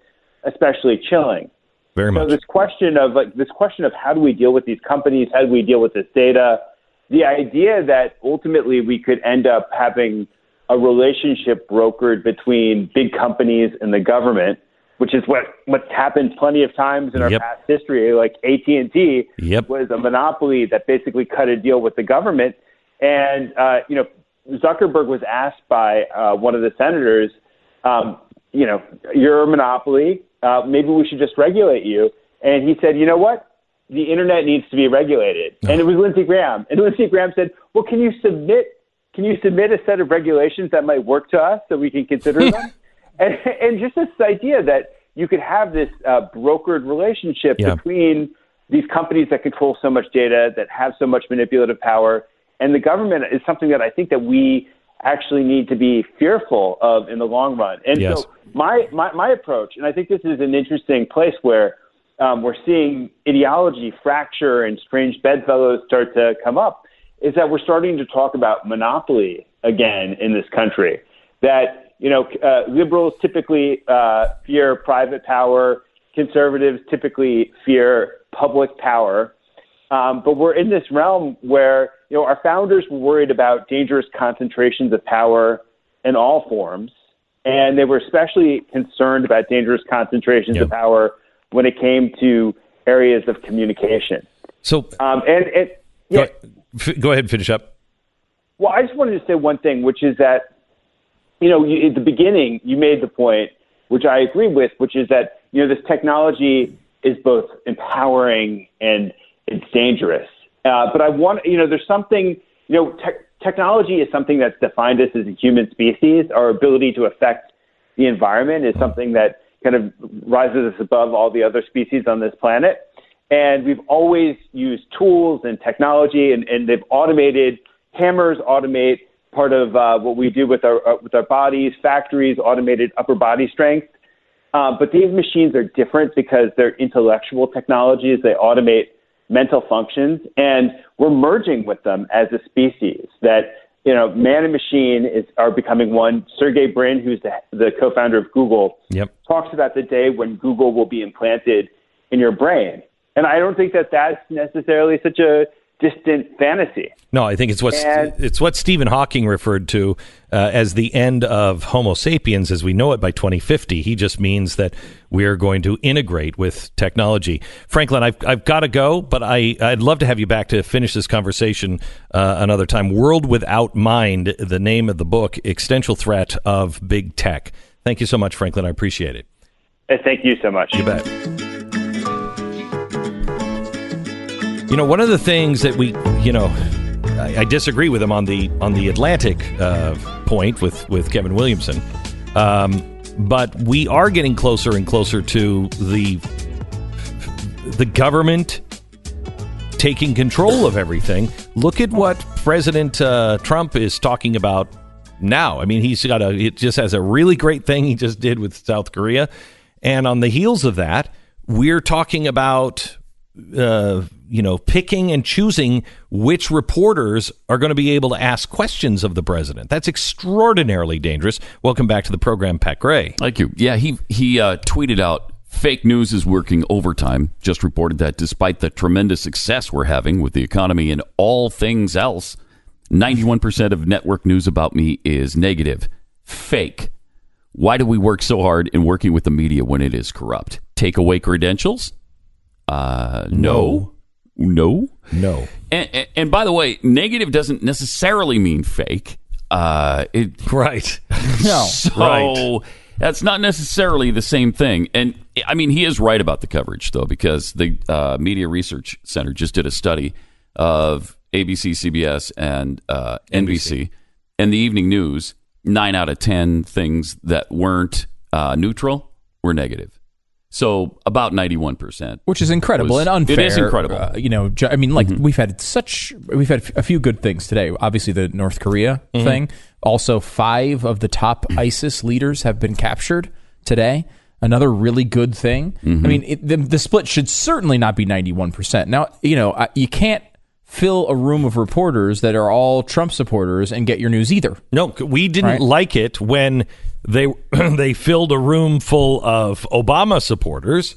especially chilling. Very so much. this question of like this question of how do we deal with these companies? How do we deal with this data? The idea that ultimately we could end up having a relationship brokered between big companies and the government, which is what what's happened plenty of times in our yep. past history. Like AT and T yep. was a monopoly that basically cut a deal with the government, and uh, you know Zuckerberg was asked by uh, one of the senators, um, you know, you're a monopoly. Uh, maybe we should just regulate you. And he said, you know what? The internet needs to be regulated. And it was Lindsey Graham. And Lindsey Graham said, well, can you submit can you submit a set of regulations that might work to us so we can consider them? and, and just this idea that you could have this uh, brokered relationship yeah. between these companies that control so much data, that have so much manipulative power, and the government is something that I think that we actually need to be fearful of in the long run. And yes. so my, my, my approach, and I think this is an interesting place where um, we're seeing ideology fracture and strange bedfellows start to come up, is that we're starting to talk about monopoly again in this country. That you know, uh, liberals typically uh, fear private power, conservatives typically fear public power, Um, but we're in this realm where you know our founders were worried about dangerous concentrations of power in all forms, and they were especially concerned about dangerous concentrations of power when it came to areas of communication. So, um, and it, yeah, F- go ahead and finish up. well, I just wanted to say one thing, which is that, you know, at the beginning, you made the point, which I agree with, which is that, you know, this technology is both empowering and it's dangerous. Uh, but I want, you know, there's something, you know, tech technology is something that's defined us as a human species. Our ability to affect the environment is something that kind of rises us above all the other species on this planet. And we've always used tools and technology, and, and they've automated. Hammers automate part of uh, what we do with our uh, with our bodies. Factories automated upper body strength. Uh, but these machines are different because they're intellectual technologies. They automate mental functions, and we're merging with them as a species. That you know, man and machine is are becoming one. Sergey Brin, who's the, the co-founder of Google, Yep. talks about the day when Google will be implanted in your brain. And I don't think that that's necessarily such a distant fantasy. No, I think it's what And- it's what Stephen Hawking referred to uh, as the end of Homo sapiens as we know it by 2050. He just means that we are going to integrate with technology. Franklin, I've I've got to go, but I I'd love to have you back to finish this conversation uh, another time. World Without Mind, the name of the book, existential threat of big tech. Thank you so much, Franklin. I appreciate it. Thank you so much. You bet. You know, one of the things that we, you know, I, I disagree with him on the on the Atlantic uh, point with with Kevin Williamson, um, but we are getting closer and closer to the the government taking control of everything. Look at what President uh, Trump is talking about now. I mean, he's got a it just has a really great thing he just did with South Korea, and on the heels of that, we're talking about uh, you know picking and choosing which reporters are going to be able to ask questions of the president. That's extraordinarily dangerous. Welcome back to the program, Pat Gray. Thank you. Yeah, he he uh, tweeted out fake news is working overtime. Just reported that despite the tremendous success we're having with the economy and all things else, 91% of network news about me is negative. Fake. Why do we work so hard in working with the media when it is corrupt? Take away credentials? Uh, no. No. No. And, and, and by the way, negative doesn't necessarily mean fake. Uh, it, right. No. So Right. that's not necessarily the same thing. And I mean, he is right about the coverage, though, because the uh, Media Research Center just did a study of ABC, CBS, and uh, NBC, and the evening news. Nine out of ten things that weren't uh, neutral were negative. So about ninety-one percent, which is incredible and unfair. It is incredible. Uh, you know, I mean, like we've had such, we've had a few good things today. Obviously, the North Korea Mhm. thing. Also, five of the top ISIS leaders have been captured today. Another really good thing. I mean, it, the, the split should certainly not be ninety-one percent. Now, you know, I, you can't fill a room of reporters that are all Trump supporters and get your news either. No, we didn't Right. like it when they they filled a room full of Obama supporters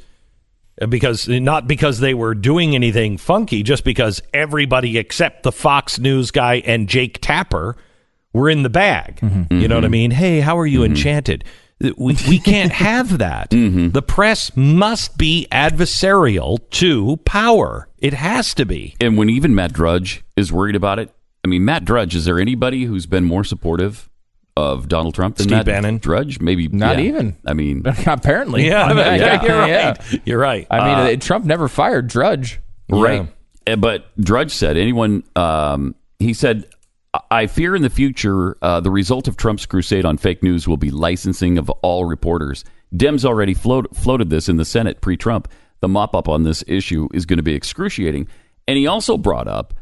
uh, because not because they were doing anything funky, just because everybody except the Fox News guy and Jake Tapper were in the bag. Mm-hmm. You know what I mm-hmm. mean? Hey, how are you mm-hmm. enchanted? Uh, we, we can't have that. The press must be adversarial to power. It has to be. And when even Matt Drudge is worried about it, I mean, Matt Drudge, is there anybody who's been more supportive of Donald Trump than Steve Matt Bannon? Drudge? Maybe Not yeah. even. I mean, Apparently, Yeah, I mean, yeah, you're right. You're right. I mean, Uh, Trump never fired Drudge. Right. Uh, But Drudge said, anyone, um, he said, I fear in the future uh, the result of Trump's crusade on fake news will be licensing of all reporters. Dems already float, floated this in the Senate pre Trump. The mop up on this issue is going to be excruciating. And he also brought up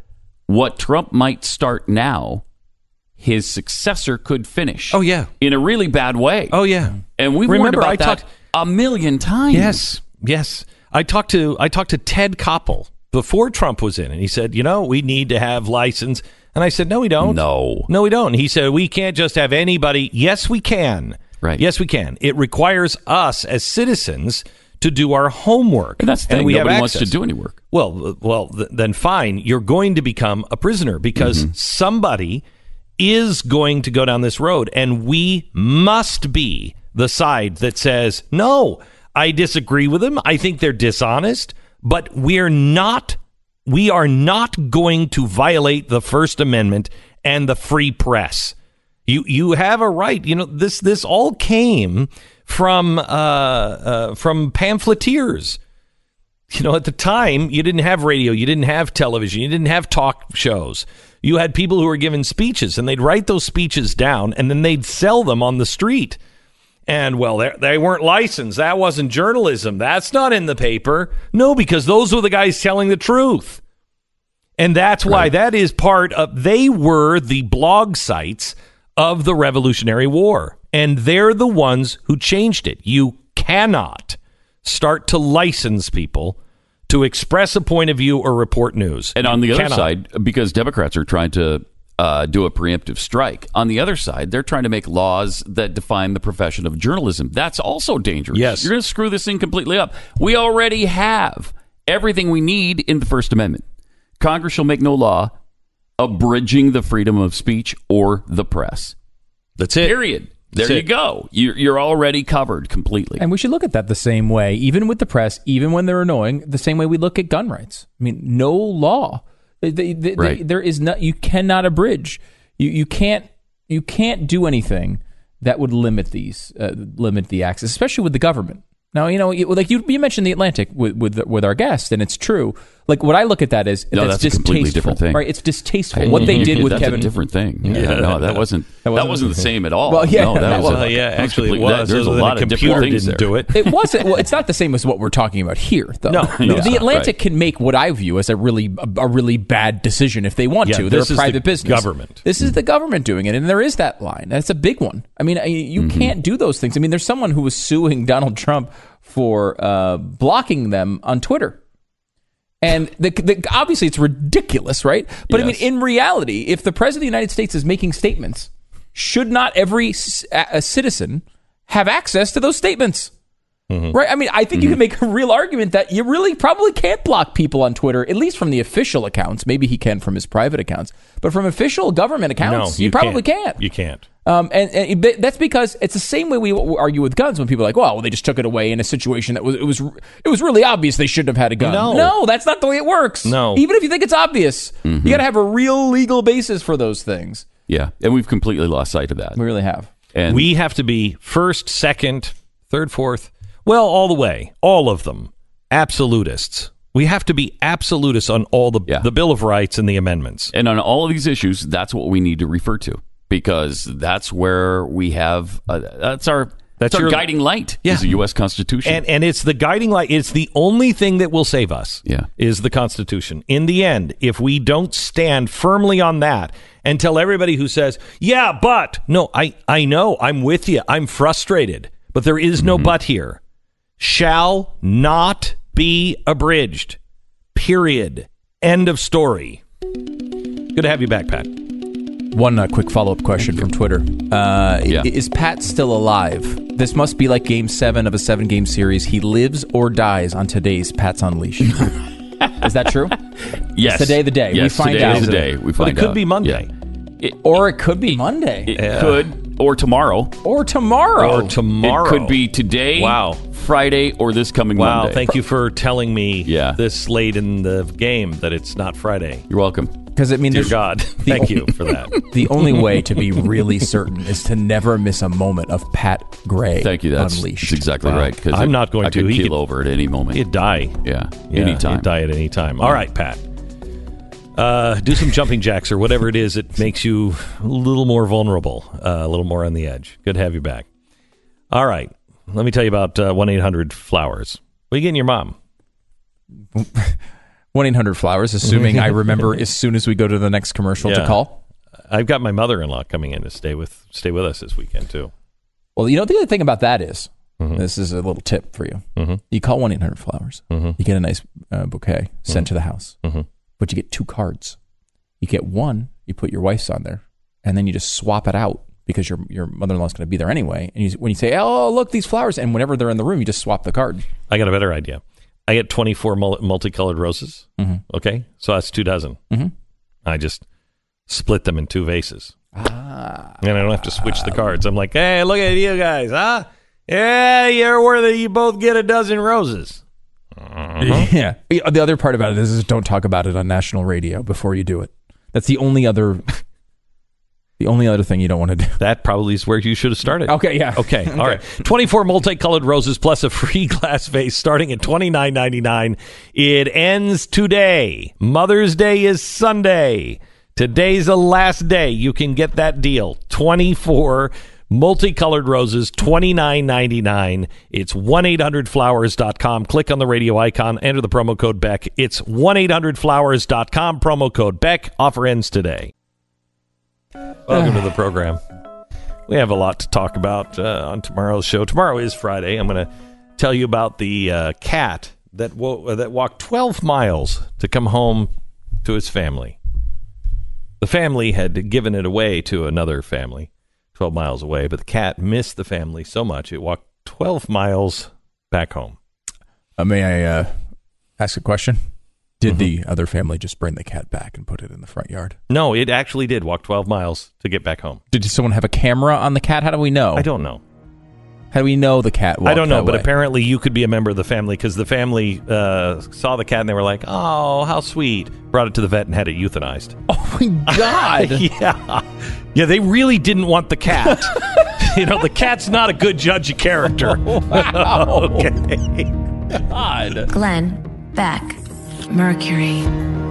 what Trump might start now, his successor could finish. Oh, yeah. In a really bad way. Oh, yeah. And we've Remember, about I that talked- a million times. Yes, yes. I talked to I talked to Ted Koppel before Trump was in, and he said, you know, we need to have license. And I said, no, we don't. No, no, we don't. He said, we can't just have anybody. Yes, we can. Right. Yes, we can. It requires us as citizens to do our homework. And that's the thing. we have Nobody wants to do any work. Well, well, th- then fine. You're going to become a prisoner because Mm-hmm. somebody is going to go down this road, and we must be the side that says, "No, I disagree with them. I think they're dishonest, but we're not. We are not going to violate the First Amendment and the free press." You you have a right. You know this this all came from uh, uh, from pamphleteers you know, at the time, you didn't have radio, you didn't have television, you didn't have talk shows. You had people who were giving speeches, and they'd write those speeches down, and then they'd sell them on the street. And well, they- they weren't licensed. That wasn't journalism. That's not in the paper. No, because those were the guys telling the truth. And that's why that is part of, they were the blog sites of the Revolutionary War. And they're the ones who changed it. You cannot start to license people to express a point of view or report news. And on the other cannot. side, because Democrats are trying to uh, do a preemptive strike, on the other side, they're trying to make laws that define the profession of journalism. That's also dangerous. Yes. You're going to screw this thing completely up. We already have everything we need in the First Amendment. Congress shall make no law abridging the freedom of speech or the press. That's it. Period. There you go. You're, you're already covered completely. And we should look at that the same way, even with the press, even when they're annoying, the same way we look at gun rights. I mean, no law. They- they- they- there is not. You cannot abridge. You you can't you can't do anything that would limit these uh, limit the access, especially with the government. Now you know, like you, you mentioned the Atlantic with with with our guest, and it's true. Like what I look at that is No, that's, that's a completely distasteful, different thing. right? It's distasteful. what they did with that's Kevin. a different thing. Yeah, no, that wasn't that That wasn't, wasn't- the same at all. Well, yeah, no, that that was wasn't. a- yeah, actually it complete- that- was. There's a lot the of computer different things didn't there. do it. It wasn't. Well, it's not the same as what we're talking about here, though. No, the, no, the Atlantic right. can make what I view as a really a, a really bad decision if they want Yeah, to. They're this a is the private business. government. This is the government doing it, and there is that line. That's a big one. I mean, you Mm-hmm. can't do those things. I mean, there's someone who was suing Donald Trump for uh, blocking them on Twitter. And the, the, obviously, it's ridiculous, right? But I mean, in reality, if the president of the United States is making statements, should not every c- a- a citizen have access to those statements? Mm-hmm. Right. I mean, I think you can mm-hmm. make a real argument that you really probably can't block people on Twitter, at least from the official accounts. Maybe he can from his private accounts, but from official government accounts, no, you, probably can't. can't. You can't. Um, and, and that's because it's the same way we argue with guns when people are like, "Well, well, they just took it away in a situation that was it was it was really obvious they shouldn't have had a gun." No. that's not the way it works. No. even if you think it's obvious, Mm-hmm. you got to have a real legal basis for those things. Yeah, and we've completely lost sight of that. We really have. And we have to be first, second, third, fourth. Well, all the way, all of them, absolutists. We have to be absolutists on all the the Bill of Rights and the amendments. And on all of these issues, that's what we need to refer to because that's where we have uh, that's our that's, our your- guiding light. Yeah. is the U.S. Constitution. And and it's the guiding light. It's the only thing that will save us. Yeah. Is the Constitution. In the end, if we don't stand firmly on that and tell everybody who says, "Yeah, but," no, I I know, I'm with you. I'm frustrated, but there is Mm-hmm. no but here. Shall not be abridged. Period. End of story. Good to have you back, Pat. One uh, quick follow up question from Twitter. Uh, Yeah. Is Pat still alive? This must be like game seven of a seven game series. He lives or dies on today's Pat's Unleashed. is that true? yes, Is today the day? Yes, we find today out. is the day. We But find it could out. be Monday. Yeah. It, Or it could be Monday. it could or tomorrow. or tomorrow. Or tomorrow. It could be today. Wow. Friday or this coming Wow, Monday. thank you for telling me Yeah. this late in the game that it's not Friday. You're welcome. Because I mean, Dear God, thank you for that. The only way to be really certain is to never miss a moment of Pat Gray. Thank you. That's, unleashed. that's exactly Wow. right. Because I'm not going I to. Could He keel could- over at any moment. He'd die. yeah, Yeah, anytime. He'd die at any time. All right, Pat. Uh, do some jumping jacks or whatever it is that makes you a little more vulnerable, uh, a little more on the edge. Good to have you back. All right. Let me tell you about uh, 1 800 Flowers. What are you getting your mom? One eight hundred flowers. Assuming I remember as soon as we go to the next commercial to Yeah. call. I've got my mother in law coming in to stay with stay with us this weekend, too. Well, you know the other thing about that is- Mm-hmm. this is a little tip for you. You call one eight hundred flowers. Mm-hmm. You get a nice uh, bouquet sent to the house, but you get two cards. You get one, you put your wife's on there, and then you just swap it out because your your mother in law's going to be there anyway. And you, when you say, "Oh, look these flowers," and whenever they're in the room, you just swap the card. I got a better idea. I get 24 multicolored roses. Mhm. Okay. So that's two dozen. Mhm. I just split them in two vases. Ah. And I don't have to switch the cards. I'm like, hey, look at you guys, huh? Yeah, you're worthy. You both get a dozen roses. Uh-huh. Yeah. The other part about it is, is don't talk about it on national radio before you do it. That's the only other. The only other thing you don't want to do. That probably is where you should have started. Okay, yeah. Okay, all right. 24 multicolored roses plus a free glass vase starting at twenty nine ninety nine. It ends today. Mother's Day is Sunday. Today's the last day you can get that deal. 24 multicolored roses, twenty nine ninety nine. It's 1-800-Flowers.com. Click on the radio icon, enter the promo code Beck. It's 1-800-Flowers.com, promo code Beck. Offer ends today. Welcome to the program. We have a lot to talk about uh, on tomorrow's show. Tomorrow is Friday. I'm going to tell you about the uh, cat that wo- that walked 12 miles to come home to his family. The family had given it away to another family 12 miles away, but the cat missed the family so much it walked 12 miles back home. Uh, may I uh, ask a question? Did the other family just bring the cat back and put it in the front yard? No, it actually did walk 12 miles to get back home. Did someone have a camera on the cat? How do we know? I don't know. How do we know the cat? Walked I don't know, that but way? apparently you could be a member of the family because the family uh, saw the cat and they were like, "Oh, how sweet!" Brought it to the vet and had it euthanized. Oh my god! yeah, yeah. They really didn't want the cat. you know, the cat's not a good judge of character. okay. God. Glenn Beck, Mercury.